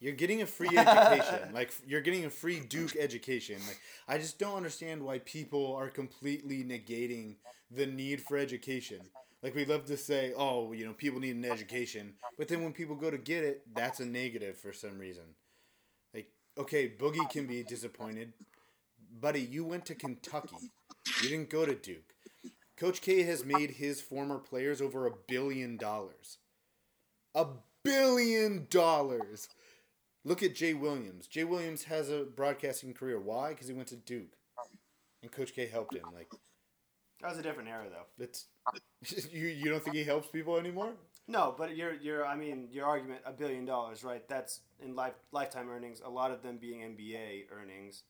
You're getting a free <laughs> education. like you're getting a free Duke education. Like I just don't understand why people are completely negating the need for education. Like we love to say, "Oh, you know, people need an education," but then when people go to get it, that's a negative for some reason. Like, okay, Boogie can be disappointed, buddy. You went to Kentucky. You didn't go to Duke. Coach K has made his former players over a billion dollars. A billion dollars. Look at Jay Williams. Jay Williams has a broadcasting career. Why? Because he went to Duke, and Coach K helped him. Like
That was a different era, though.
that's <laughs> you. You don't think he helps people anymore?
No, but your your I mean your argument a billion dollars, right? That's in life lifetime earnings. A lot of them being NBA earnings.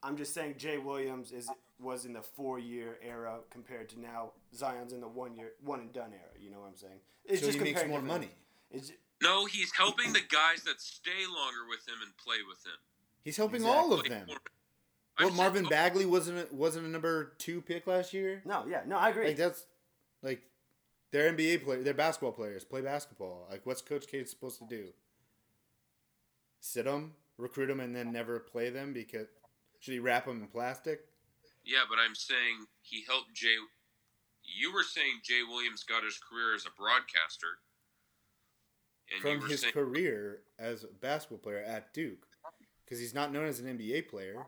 I'm just saying Jay Williams is was in the four year era compared to now Zion's in the one year one and done era. You know what I'm saying? It's
So he makes more money.
It's
No, he's helping the guys that stay longer with him and play with him.
He's helping all of
Exactly.
them. Well, Marvin Bagley wasn't a, wasn't a number two pick last year.
no, yeah, no, I agree.
Like that's like they're NBA players. They're basketball players. Play basketball. Like what's Coach K supposed to do? Sit them, recruit them, and then never play them because should he wrap them in plastic?
Yeah, but I'm saying he helped Jay. You were saying Jay Williams got his career as a broadcaster, and
from his
saying
career as a basketball player at Duke, because he's not known as an NBA player.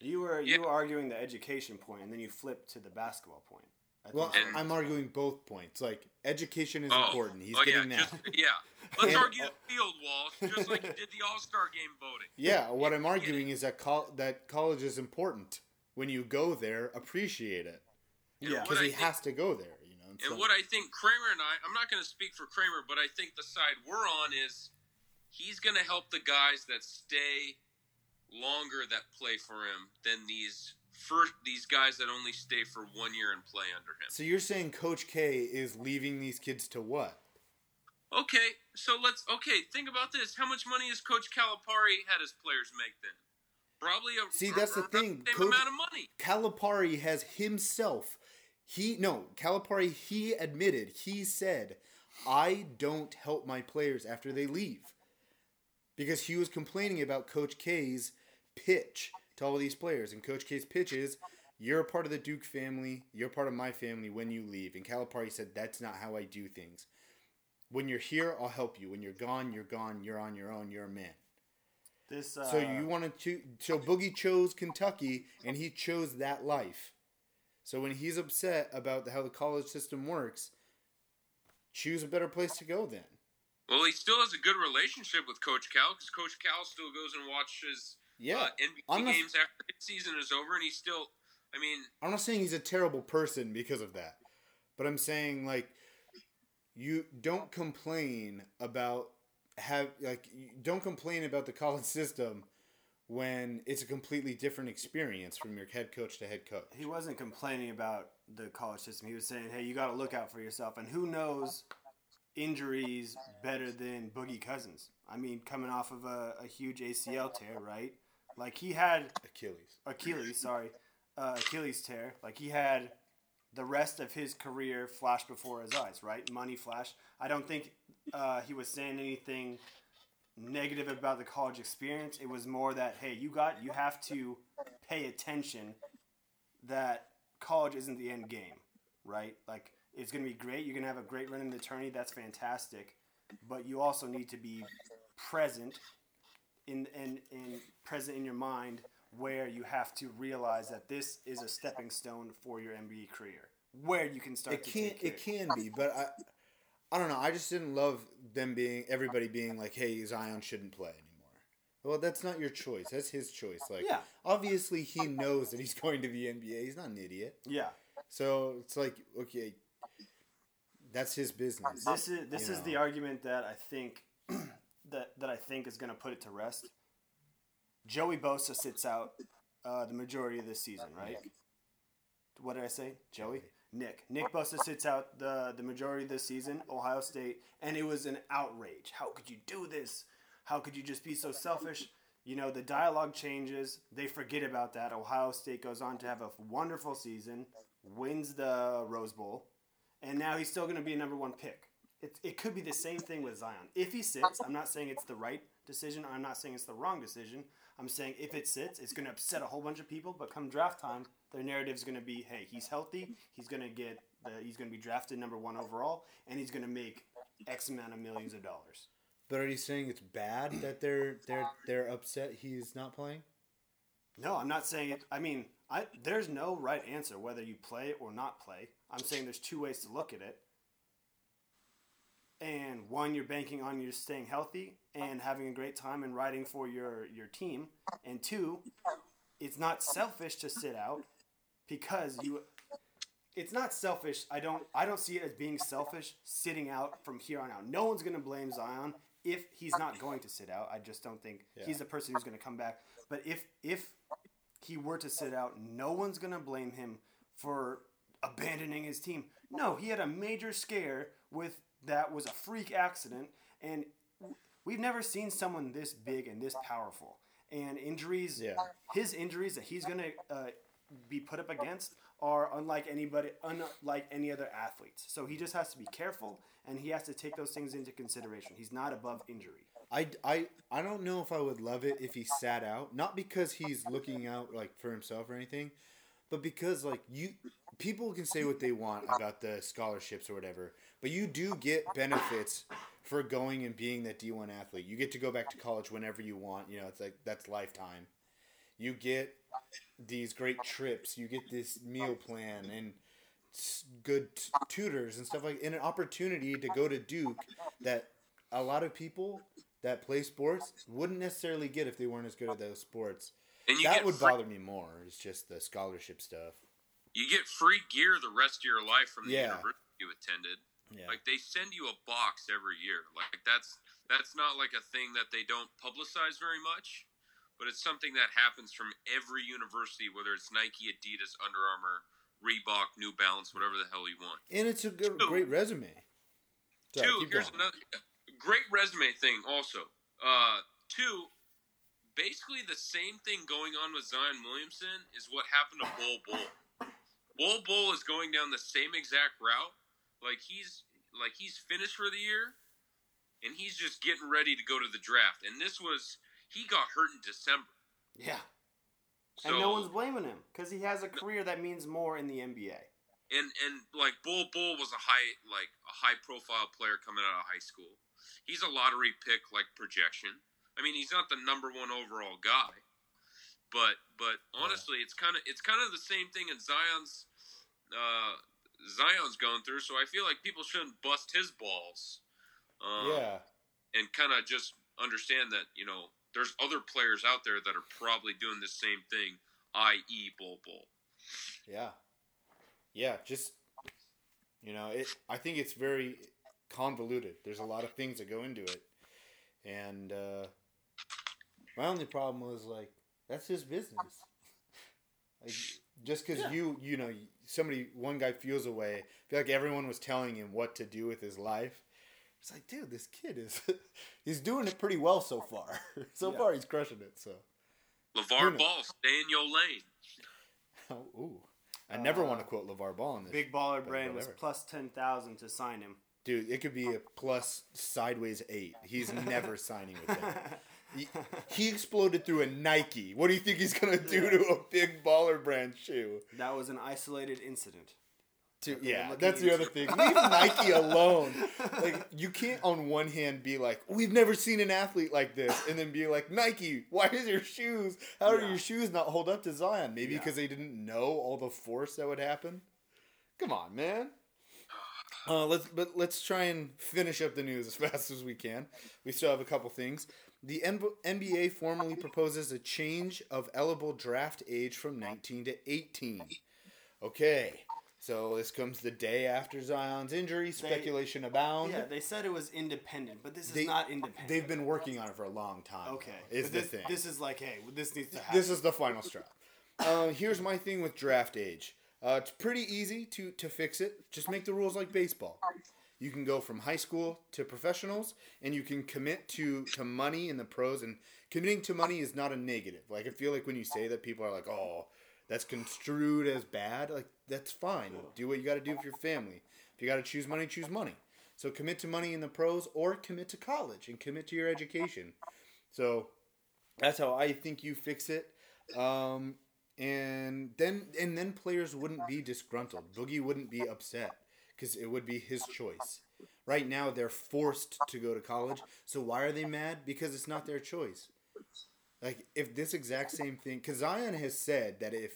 You were you were arguing the education point, and then you flipped to the basketball point. I
Well,
think so.
I'm arguing both points. Like education is
Oh.
important. He's
oh,
getting
yeah,
that.
Just, yeah. <laughs> Let's
And-
argue the <laughs> field, Walsh, just like you did the All Star game voting.
Yeah, what I'm arguing is that col- that college is important. When you go there, appreciate it.
Yeah.
because he
think-
has to go there.
And
so-
what I think Kramer and I, I'm not going to speak for Kramer, but I think the side we're on is he's going to help the guys that stay longer that play for him than these first these guys that only stay for one year and play under him.
So you're saying Coach K is leaving these kids to what?
Okay, so let's okay think about this. How much money has Coach Calipari had his players make then? Probably a
See, that's the thing. Coach
amount of money.
Calipari has himself. He no Calipari. He admitted. He said, "I don't help my players after they leave," because he was complaining about Coach K's pitch to all these players. And Coach K's pitch is, "You're a part of the Duke family. You're part of my family when you leave." And Calipari said, "That's not how I do things. When you're here, I'll help you. When you're gone, you're gone. You're on your own. You're a man."
This uh,
So you wanted to so Boogie chose Kentucky and he chose that life. So when he's upset about how the college system works, choose a better place to go then.
Well, he still has a good relationship with Coach Cal because Coach Cal still goes and watches
Yeah.
uh, NBA
not-
games after his season is over, and he still. I mean,
I'm not saying he's a terrible person because of that. But I'm saying like you don't complain about have like don't complain about the <laughs> college system when it's a completely different experience from your head coach to head coach.
he wasn't complaining about the college system. He was saying, "Hey, you got to look out for yourself." And who knows injuries better than Boogie Cousins? I mean, coming off of a, a huge ACL tear, right? Like he had
Achilles.
Achilles, sorry, uh, Achilles tear. Like he had the rest of his career flash before his eyes, right? Money flash. I don't think uh, he was saying anything negative about the college experience. It was more that hey, you got you have to pay attention that college isn't the end game, right? Like it's gonna be great. You're gonna have a great run in the tourney. That's fantastic, but you also need to be present in and in, present in your mind where you have to realize that this is a stepping stone for your NBA career, where you can start
it
to
can it can be, but I I don't know. I just didn't love them being everybody being like, "Hey, Zion shouldn't play anymore." Well, that's not your choice. That's his choice. Like,
Yeah.
obviously he knows that he's going to the NBA. He's not an idiot.
Yeah.
So it's like, okay, that's his business.
This is this
you
is
know?
the argument that I think <clears throat> that that I think is going to put it to rest. Joey Bosa sits out uh, the majority of this season, right? What did I say? Joey? Nick. Nick Bosa sits out the the majority of this season, Ohio State, and it was an outrage. How could you do this? How could you just be so selfish? You know, the dialogue changes. They forget about that. Ohio State goes on to have a wonderful season, wins the Rose Bowl, and now he's still going to be a number one pick. It, it could be the same thing with Zion. If he sits, I'm not saying it's the right decision. I'm not saying it's the wrong decision. I'm saying if it sits, it's going to upset a whole bunch of people. But come draft time, their narrative is going to be, hey, he's healthy. He's going to get the, he's going to be drafted number one overall, and he's going to make X amount of millions of dollars.
But are you saying it's bad that they're they're they're upset he's not playing?
No, I'm not saying it. I mean, I there's no right answer whether you play or not play. I'm saying there's two ways to look at it. And one, you're banking on you staying healthy and having a great time and riding for your your team. And two, it's not selfish to sit out because you. It's not selfish. I don't. I don't see it as being selfish sitting out from here on out. No one's gonna blame Zion if he's not going to sit out. I just don't think
Yeah.
he's the person who's gonna come back. But if if he were to sit out, no one's going to blame him for abandoning his team. No, he had a major scare with that was a freak accident, and we've never seen someone this big and this powerful. And injuries,
Yeah.
his injuries that he's going to uh, be put up against are unlike anybody, unlike any other athletes. So he just has to be careful, and he has to take those things into consideration. He's not above injury.
I, I, I don't know if I would love it if he sat out. Not because he's looking out like for himself or anything, but because like you people can say what they want about the scholarships or whatever, but you do get benefits for going and being that D1 athlete. You get to go back to college whenever you want, you know, it's like that's lifetime. You get these great trips, you get this meal plan and good t- tutors and stuff like and an opportunity to go to Duke that a lot of people that play sports wouldn't necessarily get if they weren't as good at those sports. That would
free-
bother me more. It's just the scholarship stuff.
You get free gear the rest of your life from the
Yeah.
university you attended.
Yeah.
Like they send you a box every year. Like that's that's not like a thing that they don't publicize very much, but it's something that happens from every university, whether it's Nike, Adidas, Under Armour, Reebok, New Balance, whatever the hell you want.
And it's a good, great resume. Sorry,
two, here's
going.
another great resume thing. Also, uh, two, basically the same thing going on with Zion Williamson is what happened to Bol Bol. Bol Bol is going down the same exact route. Like he's like he's finished for the year, and he's just getting ready to go to the draft. And this was he got hurt in December.
Yeah.
So,
and no one's blaming him because he has a career that means more in the NBA.
and and like Bol Bol was a high like a high profile player coming out of high school. He's a lottery pick like projection. I mean, he's not the number one overall guy, but but honestly, it's kind of it's kind of the same thing in Zion's uh, Zion's going through. So I feel like people shouldn't bust his balls. Um,
yeah.
and kind of just understand that you know there's other players out there that are probably doing the same thing, i.e., Bol Bol.
Yeah. Yeah, just you know, it I think it's very convoluted. There's a lot of things that go into it. And uh my only problem was like that's his business. Like just cuz you, you know, somebody one guy feels away, I feel like everyone was telling him what to do with his life. It's like, dude, this kid is <laughs> he's doing it pretty well so far. <laughs> so
Yeah.
far he's crushing it, so
LeVar Ball, stay in your lane. <laughs>
Oh, ooh. I never want to uh, quote LeVar Ball in this.
Big Baller Brand was plus 10,000 to sign him.
Dude, it could be a plus sideways eight. He's never signing with them. He, he exploded through a Nike. What do you think he's gonna do to a big baller brand shoe?
That was an isolated incident.
To, yeah, that's the other thing. Leave Nike alone. Like you can't on one hand be like, we've never seen an athlete like this, and then be like, Nike, why is your shoes? How do your shoes not hold up to Zion? Maybe
Yeah.
because they didn't know all the force that would happen. Come on, man. Uh, let's but let's try and finish up the news as <laughs> fast as we can. We still have a couple things. The NBA formally proposes a change of eligible draft age from 19 to 18. Okay, so this comes the day after Zion's injury. Speculation abound.
Yeah, they said it was independent, but this is not independent.
They've been working on it for a long time.
okay.
is
but
the thing.
This is like, hey, this needs to happen.
This is the final straw. Uh, here's my thing with draft age. Uh, it's pretty easy to to fix it. Just make the rules like baseball. You can go from high school to professionals, and you can commit to to money in the pros. And committing to money is not a negative. Like I feel like when you say that, people are like, "Oh, that's construed as bad." Like that's fine. Do what you got to do for your family. If you got to choose money, choose money. So commit to money in the pros, or commit to college and commit to your education. So that's how I think you fix it. Um, and then and then players wouldn't be disgruntled. Boogie wouldn't be upset because it would be his choice. Right now they're forced to go to college. So why are they mad? Because it's not their choice. Like if this exact same thing, because Zion has said that if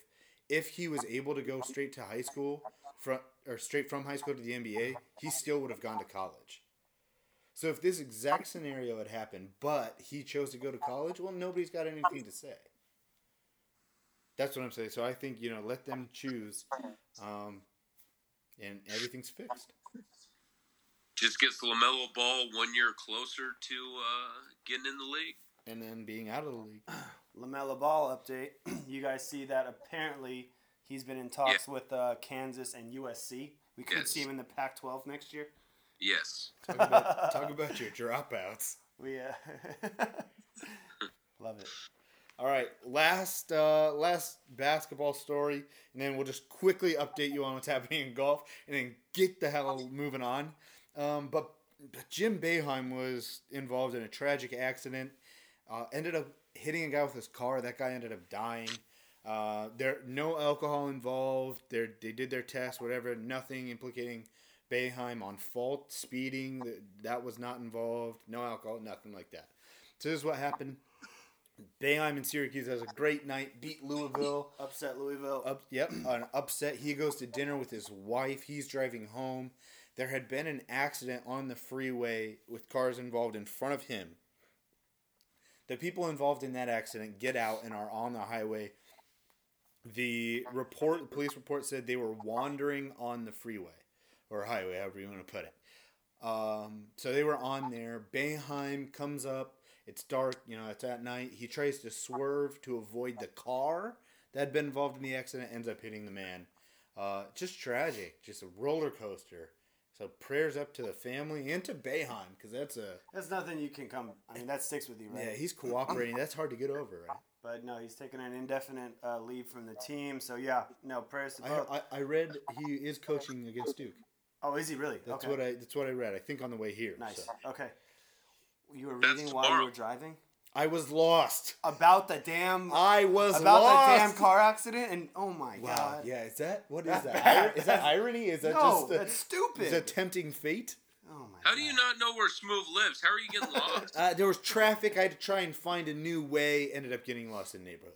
if he was able to go straight to high school from or straight from high school to the NBA, he still would have gone to college. So if this exact scenario had happened, but he chose to go to college, well, nobody's got anything to say. That's what I'm saying. So I think you know, let them choose, um, and everything's fixed.
Just gets LaMelo Ball one year closer to uh, getting in the league.
And then being out of the league. <clears throat>
LaMelo Ball update. <clears throat> you guys see that apparently he's been in talks with uh, Kansas and USC. We could
Yes.
see him in the Pac-12 next year.
Yes.
Talk about, talk about your dropouts.
We uh, <laughs> love it.
All right, last uh, last basketball story, and then we'll just quickly update you on what's happening in golf, and then get the hell moving on. Um, but, but Jim Boeheim was involved in a tragic accident. Uh, ended up hitting a guy with his car. That guy ended up dying. Uh, there no alcohol involved. They they did their test, whatever. Nothing implicating Boeheim on fault, speeding. That, that was not involved. No alcohol, nothing like that. So this is what happened. Boeheim in Syracuse has a great night, beat Louisville. <laughs>
Upset Louisville.
Up, yep, an upset. He goes to dinner with his wife. He's driving home. There had been an accident on the freeway with cars involved in front of him. The people involved in that accident get out and are on the highway. The report, the police report said they were wandering on the freeway or highway, however you want to put it. Um, so they were on there. Boeheim comes up. It's dark, you know, it's at night. He tries to swerve to avoid the car that had been involved in the accident, ends up hitting the man. Uh, just tragic, just a roller coaster. So prayers up to the family and to Boeheim because that's a
That's nothing you can come. I mean, that sticks with you, right?
yeah he's cooperating. that's hard to get over, right? <laughs>
But no, he's taking an indefinite uh, leave from the team. So yeah, no prayers to
I,
both.
I, I read he is coaching against Duke.
oh, is he really?
That's
okay.
what I that's what I read. I think on the way here.
Nice.
so.
Okay. You were
That's
reading while you were driving
I was lost.
about the damn
I was lost
about
lost.
the damn car accident, and oh my
Wow.
god.
Yeah. Is that what is
That's <laughs>
that?
bad.
That irony? Is that
No,
just a,
that's stupid.
Is that tempting fate?
Oh my.
How do you not know where Smooth lives? How are you getting lost? <laughs>
Uh, there was traffic. I had to try and find a new way. Ended up getting lost in the neighborhood.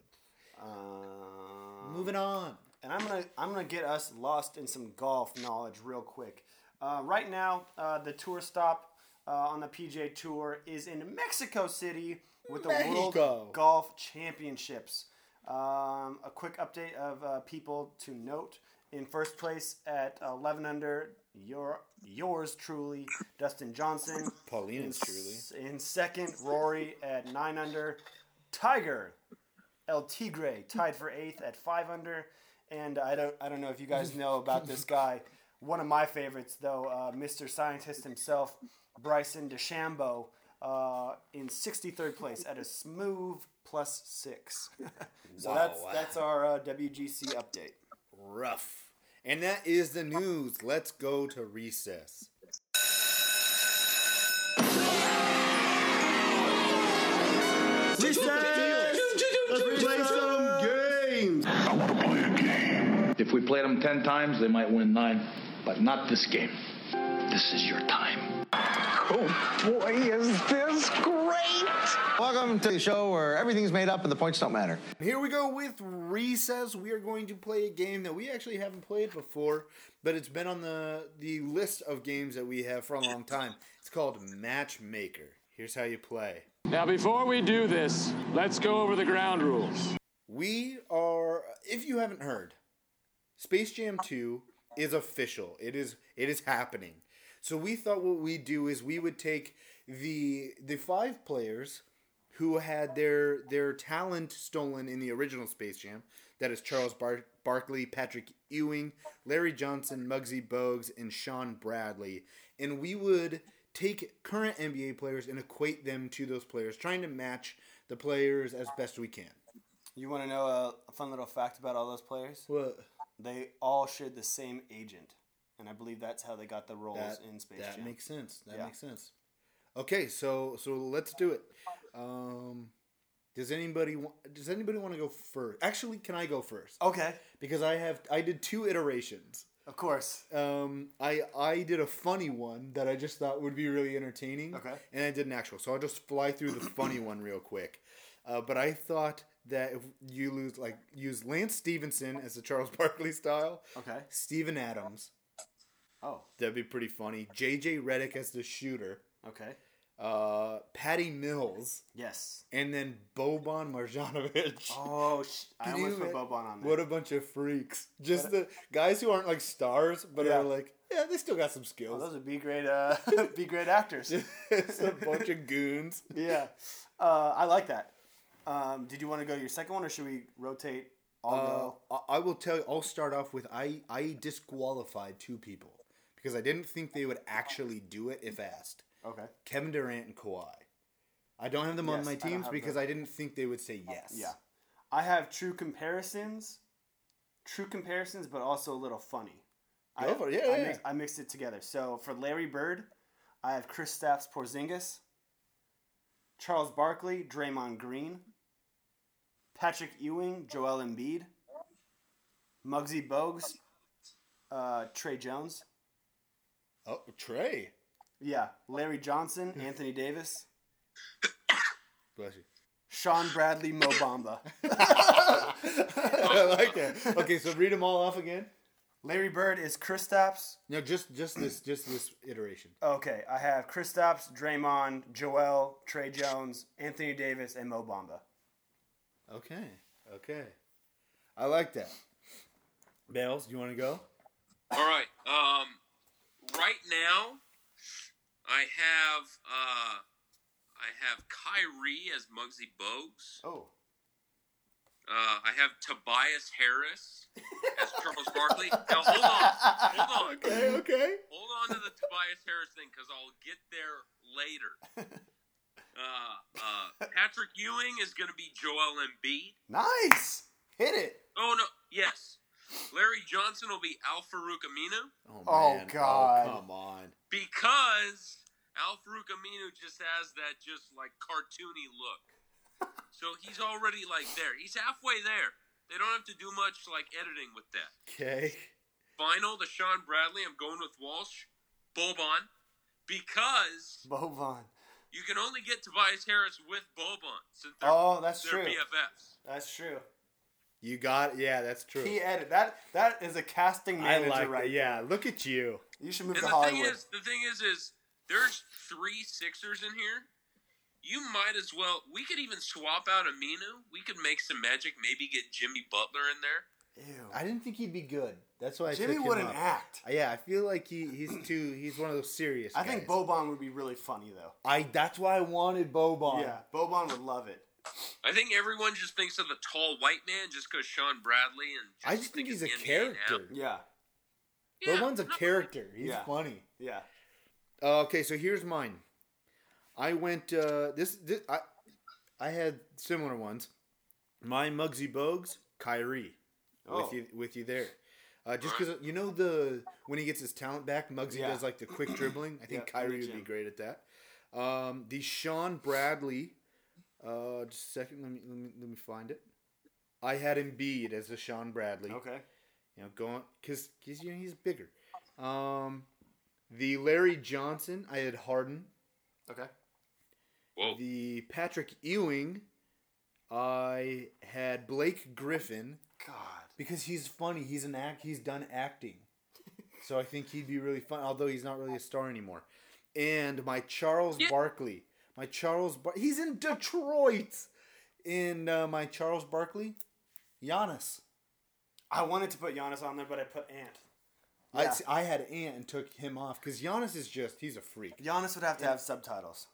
Uh,
Moving on.
and I'm gonna I'm gonna get us lost in some golf knowledge real quick. Uh, right now, uh, the tour stop uh, on the PGA Tour is in Mexico City with the
Mexico.
World Golf Championships. Um, a quick update of uh, people to note. In first place at 11 under, your yours truly, Dustin Johnson. In,
Paulina's
s- in second, Rory at 9 under. Tiger El Tigre tied for eighth at five under, and I don't I don't know if you guys know about this <laughs> guy. One of my favorites, though, uh, Mr. Scientist himself, Bryson DeChambeau, uh, in 63rd place at a smooth plus six. <laughs> so
Wow.
that's that's our uh, WGC update.
Rough. And that is the news. Let's go to recess.
Let's play some games.
I want to play a game.
If we played them ten times, they might win nine. But not this game. This is your time.
Oh boy, is this great! Welcome to the show where everything's made up and the points don't matter.
Here we go with recess. We are going to play a game that we actually haven't played before, but it's been on the the list of games that we have for a long time. It's called Matchmaker. Here's how you play.
Now, before we do this, let's go over the ground rules.
We are if you haven't heard, Space Jam 2 is official. It is it is happening. So we thought what we'd do is we would take the the five players who had their their talent stolen in the original Space Jam. That is Charles Bar- Barkley, Patrick Ewing, Larry Johnson, Muggsy Bogues, and Shawn Bradley. And we would take current NBA players and equate them to those players, trying to match the players as best we can.
You want to know a, a fun little fact about all those players?
What?
They all shared the same agent, and I believe that's how they got the roles
That,
in Space
that
Jam.
makes sense. That
Yeah.
makes sense. Okay, so so let's do it. Um, does anybody want? Does anybody want to go first? Actually, can I go first?
Okay.
Because I have I did two iterations.
Of course.
Um, I I did a funny one that I just thought would be really entertaining.
Okay.
And I did an actual. So I'll just fly through the funny <coughs> one real quick. Uh, but I thought that if you lose like use Lance Stephenson as the Charles Barkley style.
Okay.
Steven Adams.
Oh.
That'd be pretty funny. JJ Redick as the shooter.
Okay.
Uh, Patty Mills.
Yes.
And then Boban Marjanovic. <laughs>
Oh, sh- I almost put Boban on there.
What a bunch of freaks. Just the guys who aren't like stars, but
Yeah.
are like, yeah, they still got some
Oh,
skills.
those would be great. Uh, <laughs> be great actors. <laughs>
it's a bunch of goons.
yeah. Uh, I like that. Um, did you want to go to your second one, or should we rotate? I'll
Uh,
go.
I I will tell you. I'll start off with I I disqualified two people because I didn't think they would actually do it if asked.
Okay.
Kevin Durant and Kawhi. I don't have them on my teams
have
because
them.
I didn't think they would say yes.
Yeah. I have true comparisons, true comparisons, but also a little funny.
Go
I,
for it. Yeah,
I,
yeah,
mix- I mixed it together. So for Larry Bird, I have Kristaps Porzingis, Charles Barkley, Draymond Green, Patrick Ewing, Joel Embiid, Muggsy Bogues, uh, Trey Jones.
Oh, Trey.
Yeah, Larry Johnson, Anthony Davis,
Bless you.
Shawn Bradley Mo Bamba. <laughs>
I
like
that. Okay, so read them all off again.
Larry Bird is Kristaps.
No, just just this just this iteration.
Okay, I have Kristaps, Draymond, Joel, Trey Jones, Anthony Davis, and Mo Bamba.
Okay, okay, I like that. Bales, do you want to go?
All right. Um, right now, I have uh, I have Kyrie as Muggsy Bogues.
Oh.
Uh, I have Tobias Harris <laughs> as Charles Barkley. Now hold on, hold on. <laughs>
Okay, okay.
Hold on to the Tobias Harris thing because I'll get there later. <laughs> Uh, uh, Patrick Ewing is going to be Joel Embiid.
Nice. Hit it.
Oh no, yes. Larry Johnson will be Al-Farouq Aminu.
Oh,
Oh,
man.
Oh, God.
Oh, come on.
because Al-Farouq Aminu just has that just like cartoony look. so he's already like there. He's halfway there. They don't have to do much like editing with that.
Okay.
Final, the Shawn Bradley. I'm going with Walsh, Boban, because
Boban.
you can only get Tobias Harris with Boban since they're,
Oh, that's
they're
true.
BFFs.
That's true.
You got yeah, that's true.
Key edit. That that is a casting
I
manager
like
right
that. Yeah, look at you.
You should move
And
to
the thing
Hollywood.
is, the thing is, is there's three Sixers in here. You might as well. We could even swap out Aminu. We could make some magic. Maybe get Jimmy Butler in there.
Ew.
I didn't think he'd be good. That's why I think Jimmy
wouldn't
up.
act.
Uh, yeah, I feel like he, he's too. He's one of those serious.
I think
guys.
Boban would be really funny though.
I that's why I wanted Boban.
Yeah, Boban would love it.
I think everyone just thinks of the tall white man just because Shawn Bradley and.
I just think he's a character.
now.
Yeah,
Yeah,
one's a character. He's
Yeah.
funny.
yeah.
Uh, okay, so here's mine. I went uh, this, this I I had similar ones. My Muggsy Bogues, Kyrie,
Oh.
with you with you there. Uh, just because you know the when he gets his talent back, Muggsy
Yeah.
does like the quick dribbling. I think
Yeah, in
Kyrie would be great at that. Um, the Shawn Bradley. Uh, just a second. Let me let me let me find it. I had Embiid as a Shawn Bradley.
Okay.
You know, going because because you know he's bigger. Um, the Larry Johnson, I had Harden.
Okay.
Whoa.
The Patrick Ewing, I had Blake Griffin
God.
because he's funny. He's an act. He's done acting, so I think he'd be really fun. Although he's not really a star anymore. And my Charles
Yeah.
Barkley, my Charles, Bar- he's in Detroit. In uh, my Charles Barkley, Giannis.
I wanted to put Giannis on there, but I put Ant.
I
Yeah.
I had Ant and took him off because Giannis is just he's a freak.
Giannis would have to have subtitles.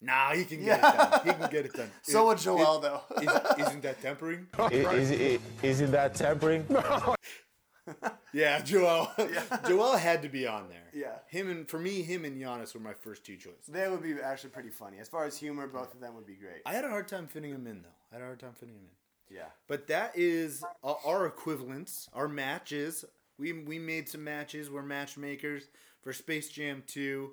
Nah, he can get
Yeah.
it done. He can get it done. <laughs>
So
It-
would Joel,
it-
though.
is, isn't that tempering? <laughs>
Is, is, isn't that tempering? <laughs> <laughs>
Yeah, Joel. <laughs> Joel had to be on there.
Yeah.
Him and for me, him and Giannis were my first two choices.
They would be actually pretty funny. As far as humor, both of them would be great.
I had a hard time fitting him in though. I had a hard time fitting him in.
Yeah.
But that is uh, our equivalents, our matches. We we made some matches. We're matchmakers for Space Jam 2.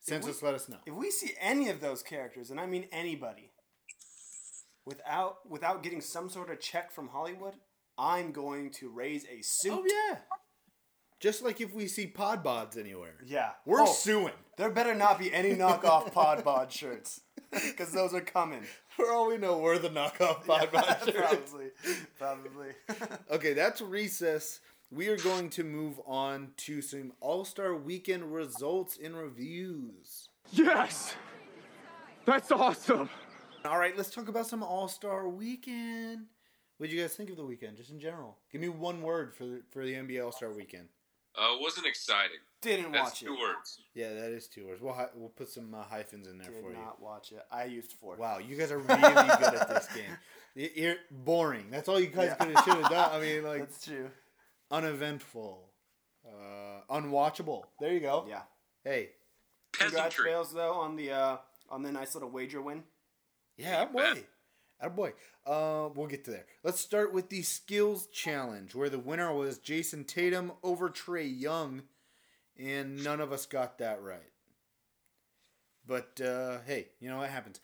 Send us, let us know.
If we see any of those characters, and I mean anybody, without without getting some sort of check from Hollywood, I'm going to raise a suit.
Oh yeah. Just like if we see pod bods anywhere.
Yeah.
We're
Oh,
suing.
There better not be any knockoff Pod Bod shirts. Because those are coming.
For all we know, we're the knockoff <laughs> pod bod shirts.
Probably. Probably. <laughs>
Okay, that's recess. We are going to move on to some All Star Weekend results and reviews.
Yes! That's awesome!
All right, let's talk about some All Star Weekend. What did you guys think of the weekend, just in general? Give me one word for the, for the NBA All Star Weekend.
Uh, wasn't exciting.
Didn't watch it.
That's
watch
two
it.
words.
Yeah, that is two words. We'll hi- we'll put some uh, hyphens in there
Did
for you.
Did not watch it. I used four.
Wow, you guys are really good at this <laughs> game. Y- You're boring. That's all you guys
Yeah.
could have should have done. I mean, like
That's true.
uneventful, uh, unwatchable. There you go.
Yeah.
Hey,
Congrats,
Peasantry.
Bales, though, on the uh, on the nice little wager win.
Yeah, boy. Boy. Uh, we'll get to there. Let's start with the skills challenge, where the winner was Jayson Tatum over Trae Young, and none of us got that right. But uh, hey, you know what happens.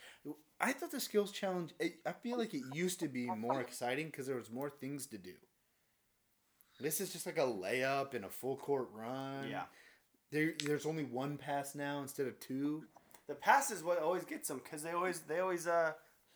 I thought the skills challenge. I feel like it used to be more exciting because there was more things to do. This is just like a layup and a full court run.
Yeah.
There, there's only one pass now instead of two.
The pass is what always gets them because they always they always uh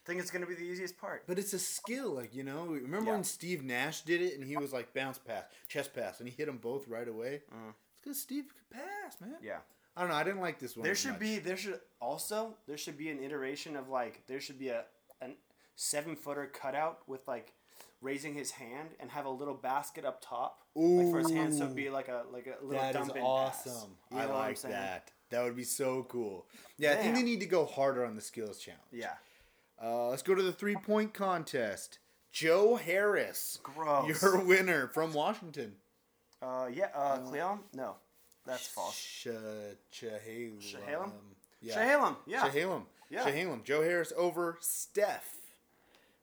think it's gonna be the easiest part.
But it's a skill, like you know. Remember
Yeah.
when Steve Nash did it, and he was like bounce pass, chest pass, and he hit them both right away. It's because Steve could pass, man.
Mm. Yeah.
I don't know. I didn't like this one.
There should
much.
be there should also there should be an iteration of like there should be a an seven footer cutout with like raising his hand and have a little basket up top Ooh, like for his hand so it'd be like a like a little
That is
dump in pass.
awesome. I
know what I'm
like that. That would be so cool. Yeah, I think they need to go harder on the skills challenge.
Yeah.
Uh, let's go to the three point contest. Joe Harris,
Gross.
your winner from Washington.
Uh yeah, uh Cleon? No. That's false.
Sh- Shahalem.
Shahalem?
Yeah.
Shahalem, yeah.
Shahalem.
Yeah.
Shahalem. Joe Harris over Steph.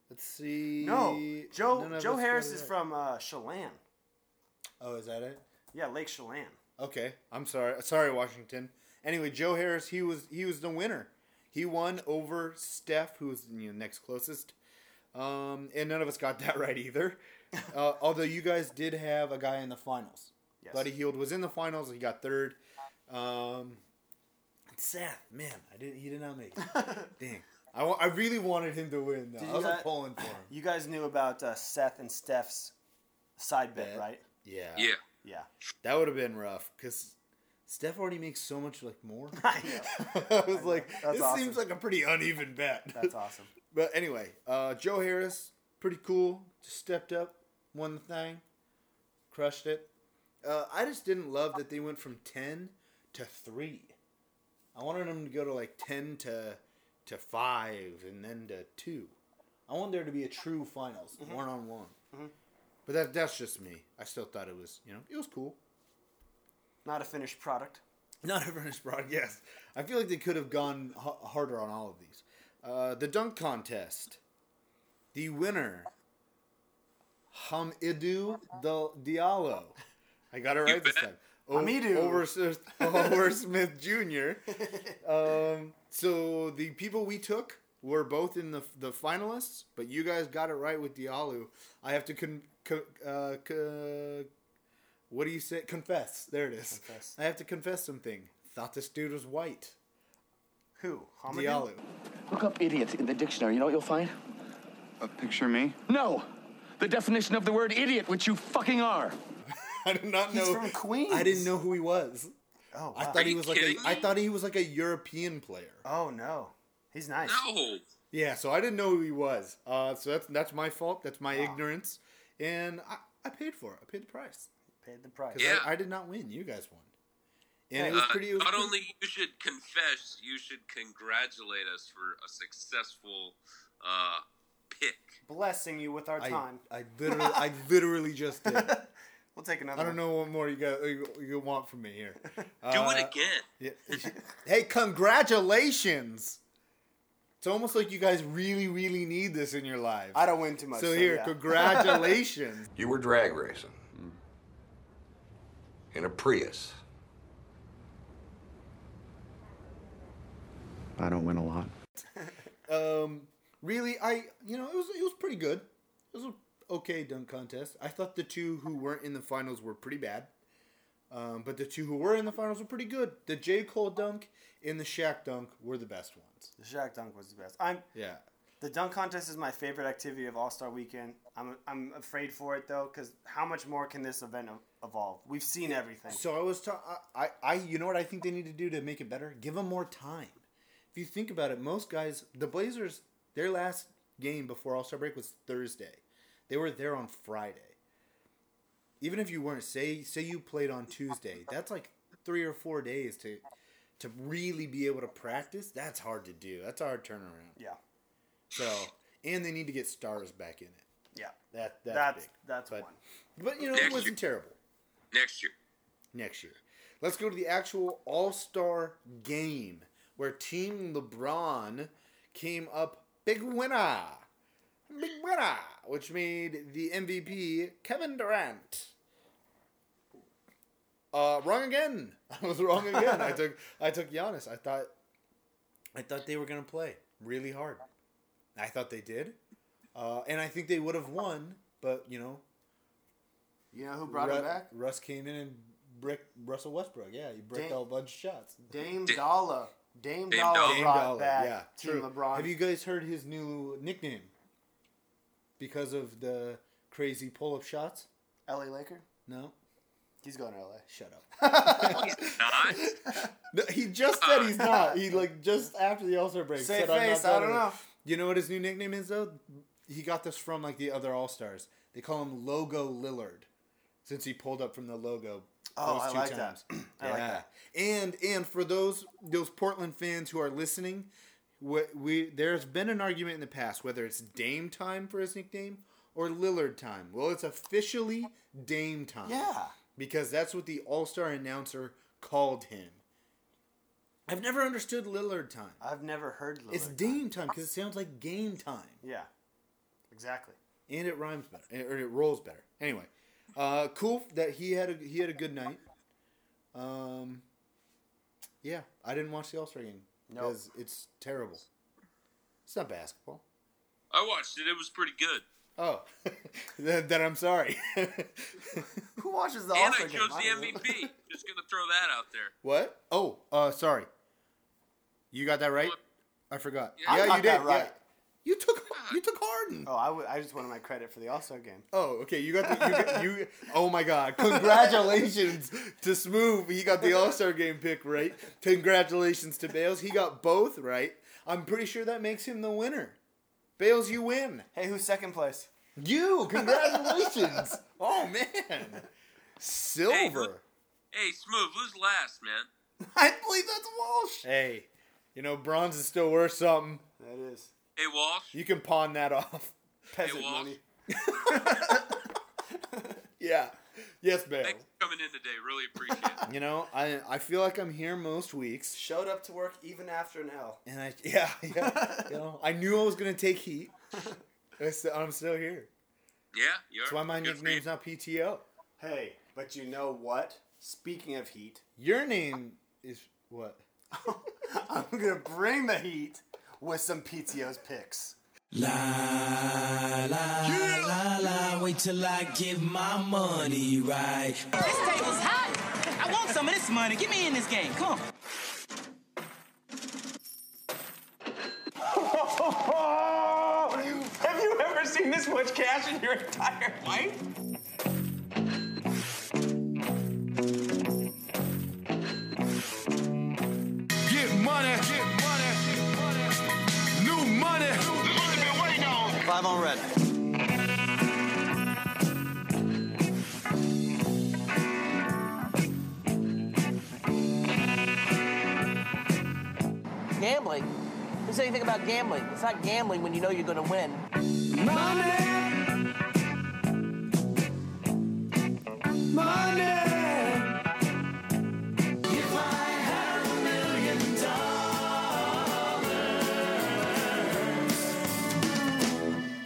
Let's see.
No. Joe Joe Harris is from uh Chelan.
Oh, is that it?
Yeah, Lake Chelan.
Okay, I'm sorry. Sorry, Washington. Anyway, Joe Harris, he was he was the winner. He won over Steph, who was you know, next closest. Um, and none of us got <laughs> that right either. <laughs> uh, although you guys did have a guy in the finals.
Yes.
Buddy Hield was in the finals. He got third. Um, Seth, man, I didn't. He did not make it. <laughs> Dang. I, really wanted him to win. Though.
Did
I
you
was like
guys-
pulling for him.
You guys knew about uh, Seth and Steph's side bet,
Bet.
right?
Yeah.
Yeah.
Yeah.
That would have been rough because Steph already makes so much like more. <laughs>
I know. <laughs>
I was like,
That's
this
awesome.
seems like a pretty uneven bet. <laughs>
That's awesome.
But anyway, uh, Joe Harris, pretty cool. Just stepped up, won the thing, crushed it. Uh, I just didn't love that they went from ten to three. I wanted them to go to like ten to to five and then to two. I want there to be a true finals, one on one. But that that's just me. I still thought it was you know it was cool.
Not a finished product. <laughs>
Not a finished product, yes. I feel like they could have gone h- harder on all of these. Uh, the dunk contest. The winner, Hamidou Del- Diallo. I got it right this time. O-
Hamidou.
Over, Smith- <laughs> over Smith Jr. <laughs> Um, so the people we took were both in the the finalists, but you guys got it right with Diallo. I have to con- co- uh, co- what do you say? Confess. There it is.
Confess.
I have to confess something. Thought this dude was white.
Who? Hamidou?
Diallo.
Look up idiot in the dictionary. You know what you'll find?
A picture of me?
No. The definition of the word idiot, which you fucking are. <laughs>
I did not know.
He's
know.
from Queens.
I didn't know who he was.
Oh, wow.
I thought
Are
he
you
was like a. I thought he was like a European player.
Oh no, he's nice.
No.
Yeah, so I didn't know who he was. Uh, so that's that's my fault. That's my ignorance, and I, I paid for it. I paid the price
Paid the price.
'Cause
Yeah.
I, I did not win. You guys won, and it was
Uh,
pretty. It was
not
pretty-
only you should confess, you should congratulate us for a successful uh, pick.
Blessing you with our
I,
time.
I literally, I literally just did. <laughs>
We'll take another.
I don't
one.
know what more you got. You, you want from me here? <laughs>
Do
Uh,
it again.
Yeah. hey, congratulations! It's almost like you guys really, really need this in your lives.
I don't win too much.
So
so
here,
yeah. <laughs>
congratulations.
You were drag racing in a Prius.
I don't win a lot. <laughs>
um, really, I you know it was it was pretty good. It was a okay dunk contest. I thought the two who weren't in the finals were pretty bad, um, but the two who were in the finals were pretty good. The J Cole dunk and the Shaq dunk were the best ones.
The Shaq dunk was the best. I'm
Yeah.
The dunk contest is my favorite activity of All Star Weekend. I'm I'm afraid for it though, because how much more can this event evolve? We've seen everything.
So I was ta- I, I I you know what I think they need to do to make it better? Give them more time. If you think about it, most guys, the Blazers, their last game before All Star break was Thursday. They were there on Friday. Even if you weren't, say say you played on Tuesday, that's like three or four days to to really be able to practice. That's hard to do. That's a hard turnaround.
Yeah,
So and they need to get stars back in it.
yeah.
That that's,
That's
big.
that's
But
one.
but you know
Next
it wasn't
year.
terrible
Next year.
next year. Let's go to the actual All Star game where Team LeBron came up big winner. Big winner, which made the MVP Kevin Durant. Uh, wrong again. <laughs> I was wrong again. I <laughs> took I took Giannis. I thought I thought they were gonna play really hard. I thought they did, uh, and I think they would have won. But you know,
You know who brought
Ru-
him back?
Russ came in and bricked Russell Westbrook. Yeah, he bricked
Dame-
a bunch of shots.
Dame Dalla Dame,
Dame
Dollar
Dollar.
brought
Dollar,
back
yeah,
Team
true.
LeBron.
Have you guys heard his new nickname? Because of the crazy pull-up shots?
LA Laker?
No.
He's going to LA.
Shut up. <laughs>
He's not.
No, he just said he's not. He <laughs> like just after the All Star break
Save
said I'm
face,
not
I
done
don't know.
You know what his new nickname is though? He got this from like the other All Stars. They call him Logo Lillard, since he pulled up from the logo.
Oh, I like that.
times. <clears throat>
I like that.
And and for those those Portland fans who are listening, we, we there's been an argument in the past whether it's Dame time for his nickname or Lillard time. Well, it's officially Dame time.
Yeah.
Because that's what the All Star announcer called him. I've never understood Lillard time.
I've never heard Lillard.
It's Dame time because it sounds like game time.
Yeah. Exactly.
and it rhymes better, or it rolls better. Anyway, uh, cool that he had a he had a good night. Um, yeah, I didn't watch the All Star game
Nope.
because it's terrible. It's not basketball.
I watched it. It was pretty good.
Oh, <laughs> then, then I'm sorry. <laughs>
Who watches the
and
All-Star
I
game?
chose
I chose the.
MVP. Just gonna throw that out there.
what? Oh, uh, sorry. You got that right. I forgot.
I
Yeah,
got
you did.
that right.
Yeah. You took you took Harden.
Oh, I, w- I just wanted my credit for the All Star game.
Oh, okay. You got the you, got, you. <laughs> Oh my God! Congratulations to Smooth. He got the All Star game pick right. Congratulations to Bales. He got both right. I'm pretty sure that makes him the winner. Bales, you win.
Hey, who's second place?
You. Congratulations. <laughs> oh man. Silver.
Hey, Smooth, who's last, man? <laughs>
I believe that's Walsh.
Hey, you know bronze is still worth something.
That is
Hey, Walsh.
You can pawn that off. <laughs>
peasant
Walsh.
money. <laughs>
Yeah. Yes, Bales.
Thanks for coming in today. Really appreciate it. <laughs>
You know, I I feel like I'm here most weeks.
Showed up to work even after an L.
And I yeah, yeah. you know, I knew I was gonna take heat. I st- I'm still here.
Yeah, you are.
That's why my
Good for
nickname's not PTO.
Hey, but you know what? Speaking of heat,
Your name is what?
I'm gonna bring the heat with some PTO's picks.
La la la la, wait till I give my money right.
This table's hot. I want some of this money. Get me in this game. Come on. <laughs>
Have you ever seen this much cash in your entire life?
Gambling? Who said anything about gambling? It's not gambling when you know you're going to win. Money! Money!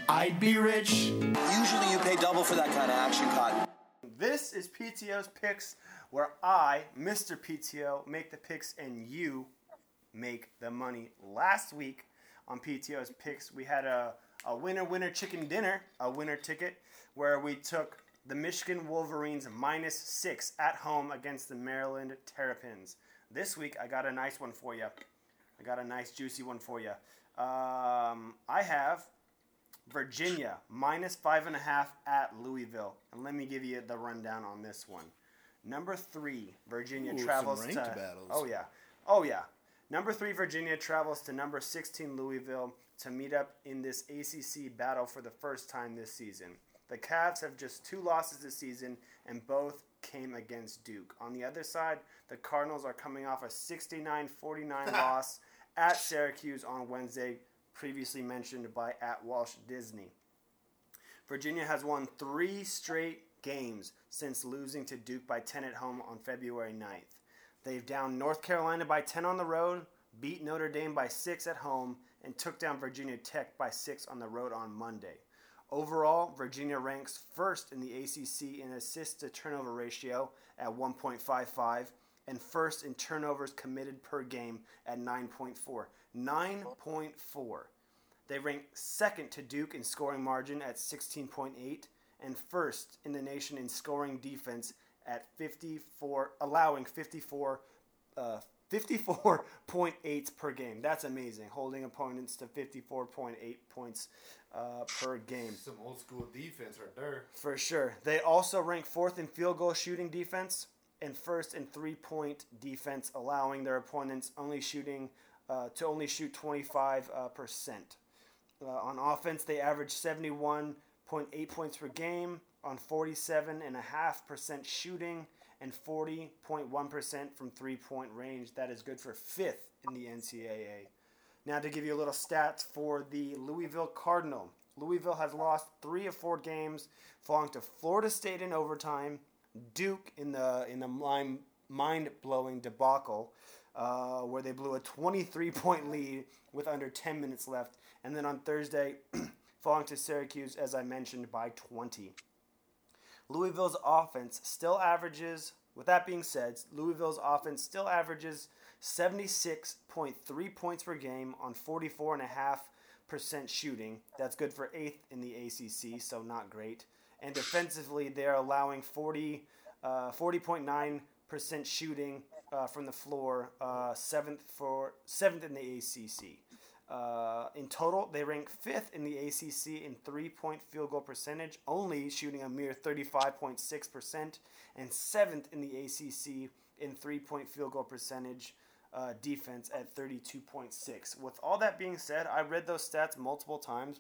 I'd be rich.
Usually you pay double for that kind of action, Cotton.
This is PTO's picks, where I, Mr. PTO, make the picks and you make the money. Last week on PTO's picks, we had a, a winner winner chicken dinner, a winner ticket, where we took the Michigan Wolverines minus six at home against the Maryland Terrapins. This week, I got a nice one for you. I got a nice juicy one for you. Um, I have Virginia minus five and a half at Louisville. And let me give you the rundown on this one. Number three, Virginia
Ooh,
travels to.
battles.
Oh yeah, oh yeah. Number three, Virginia travels to number 16 Louisville to meet up in this ACC battle for the first time this season. The Cavs have just two losses this season, and both came against Duke. On the other side, the Cardinals are coming off a 69 49 <laughs> loss at Syracuse on Wednesday, previously mentioned by at Walsh Disney. Virginia has won three straight games since losing to Duke by 10 at home on February 9th. They've downed North Carolina by 10 on the road, beat Notre Dame by 6 at home, and took down Virginia Tech by 6 on the road on Monday. Overall, Virginia ranks first in the ACC in assists to turnover ratio at 1.55 and first in turnovers committed per game at 9.4. 9.4. They rank second to Duke in scoring margin at 16.8 and first in the nation in scoring defense at 54, allowing 54 uh, 54.8 <laughs> per game. That's amazing. Holding opponents to 54.8 points uh, per game.
Some old school defense right there.
For sure. They also rank fourth in field goal shooting defense and first in three point defense, allowing their opponents only shooting uh, to only shoot 25 uh, percent. Uh, on offense, they average 71.8 points per game on 47.5% shooting and 40.1% from three point range. That is good for fifth in the NCAA. Now, to give you a little stats for the Louisville Cardinal. Louisville has lost three of four games, falling to Florida State in overtime, Duke in the in the mind blowing debacle, uh, where they blew a 23 point lead with under 10 minutes left, and then on Thursday, <clears throat> falling to Syracuse as I mentioned by 20. Louisville's offense still averages. With that being said, Louisville's offense still averages 76.3 points per game on 44.5% shooting. That's good for eighth in the ACC, so not great. And defensively, they're allowing 40, uh, 40.9% shooting uh, from the floor, uh, seventh for seventh in the ACC. Uh, in total, they rank fifth in the ACC in three-point field goal percentage, only shooting a mere 35.6%, and seventh in the ACC in three-point field goal percentage uh, defense at 32.6. With all that being said, I read those stats multiple times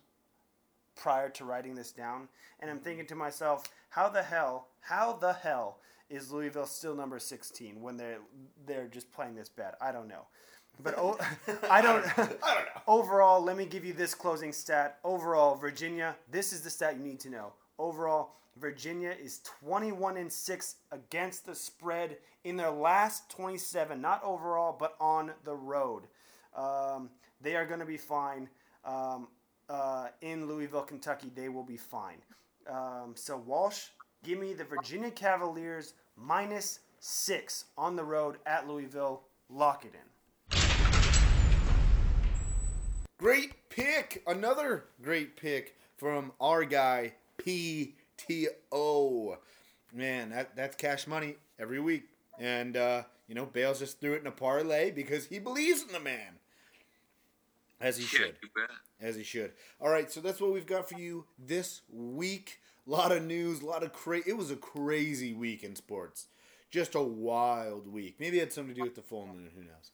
prior to writing this down, and I'm thinking to myself, how the hell, how the hell is Louisville still number 16 when they're they're just playing this bad? I don't know. But o- <laughs> I don't. I don't know. <laughs> Overall, let me give you this closing stat. Overall, Virginia. This is the stat you need to know. Overall, Virginia is 21 and six against the spread in their last 27. Not overall, but on the road. Um, they are going to be fine. Um, uh, in Louisville, Kentucky, they will be fine. Um, so Walsh, give me the Virginia Cavaliers minus six on the road at Louisville. Lock it in.
Great pick. Another great pick from our guy PTO. Man, that, that's cash money every week. And, uh, you know, Bales just threw it in a parlay because he believes in the man. As he should. As he should. All right, so that's what we've got for you this week. A lot of news, a lot of crazy. It was a crazy week in sports. Just a wild week. Maybe it had something to do with the full moon. Who knows?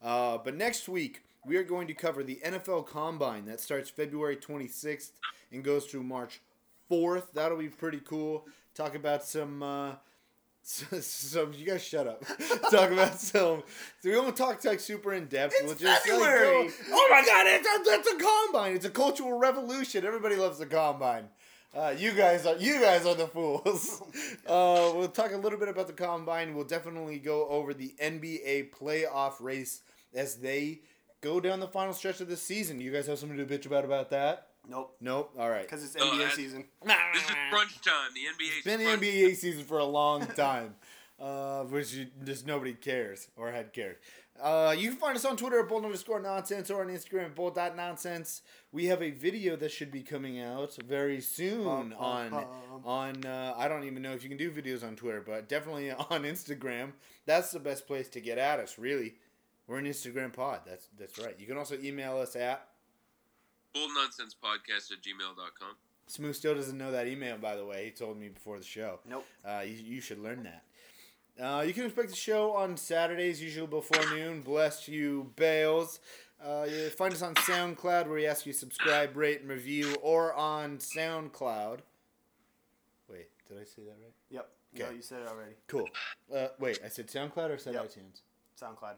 Uh, but next week, we are going to cover the NFL Combine that starts February 26th and goes through March 4th. That'll be pretty cool. Talk about some. Uh, <laughs> some you guys shut up. <laughs> talk about some. So we won't talk like super in depth.
It's
we'll just
February.
Like, go, oh my god, it's a, it's a combine. It's a cultural revolution. Everybody loves the combine. Uh, you guys are you guys are the fools. <laughs> Uh, we'll talk a little bit about the combine. We'll definitely go over the NBA playoff race as they go down the final stretch of the season. You guys have something to bitch about about that?
Nope.
Nope. All right.
Because it's NBA
that's-
season.
This is crunch time. The NBA.
It's been the NBA season for a long <laughs> time, uh, which you, just nobody cares or had cared. Uh, you can find us on Twitter at bold underscore nonsense or on Instagram at bold dot nonsense. We have a video that should be coming out very soon
Bum, bum,
on
bum.
on. Uh, I don't even know if you can do videos on Twitter, but definitely <laughs> on Instagram. That's the best place to get at us. Really, we're an Instagram pod. That's that's right. You can also email us at
Bold Nonsense Podcast at gmail.com.
Smooth still doesn't know that email, by the way. He told me before the show.
Nope.
Uh, you, you should learn that. Uh, you can expect the show on Saturdays, usually before noon. Bless you, Bales. Uh, you find us on SoundCloud, where we ask you to subscribe, rate, and review, or on SoundCloud. Wait, did I say that right?
Yep. No,
Okay.
you said it already.
Cool. Uh, wait, I said SoundCloud or said
Yep.
iTunes?
SoundCloud.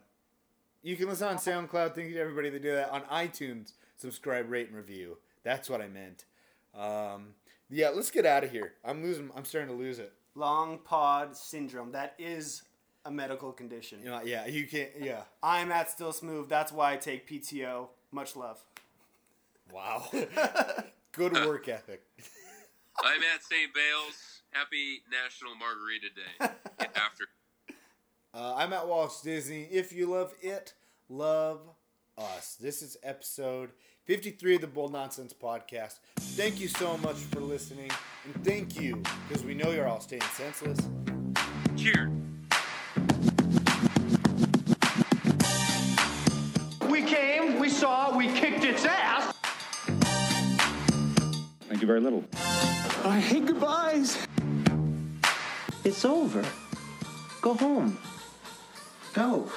You can listen on SoundCloud. Thank you to everybody that do that. On iTunes, subscribe, rate, and review. That's what I meant. Um, yeah, let's get out of here. I'm losing. I'm starting to lose it.
Long pod syndrome. That is a medical condition.
You know, yeah, you can't. Yeah.
I'm at Still Smooth. That's why I take PTO. Much love.
Wow. <laughs> Good work ethic.
I'm at St. Bales. Happy National Margarita Day. <laughs> Get after.
Uh, I'm at Walt Disney. If you love it, love us. This is episode 53 of the Bold Nonsense Podcast. Thank you so much for listening, and thank you because we know you're all staying senseless.
Cheers.
We came, we saw, we kicked its ass. Thank you very little.
I hate goodbyes.
It's over. Go home.
Go.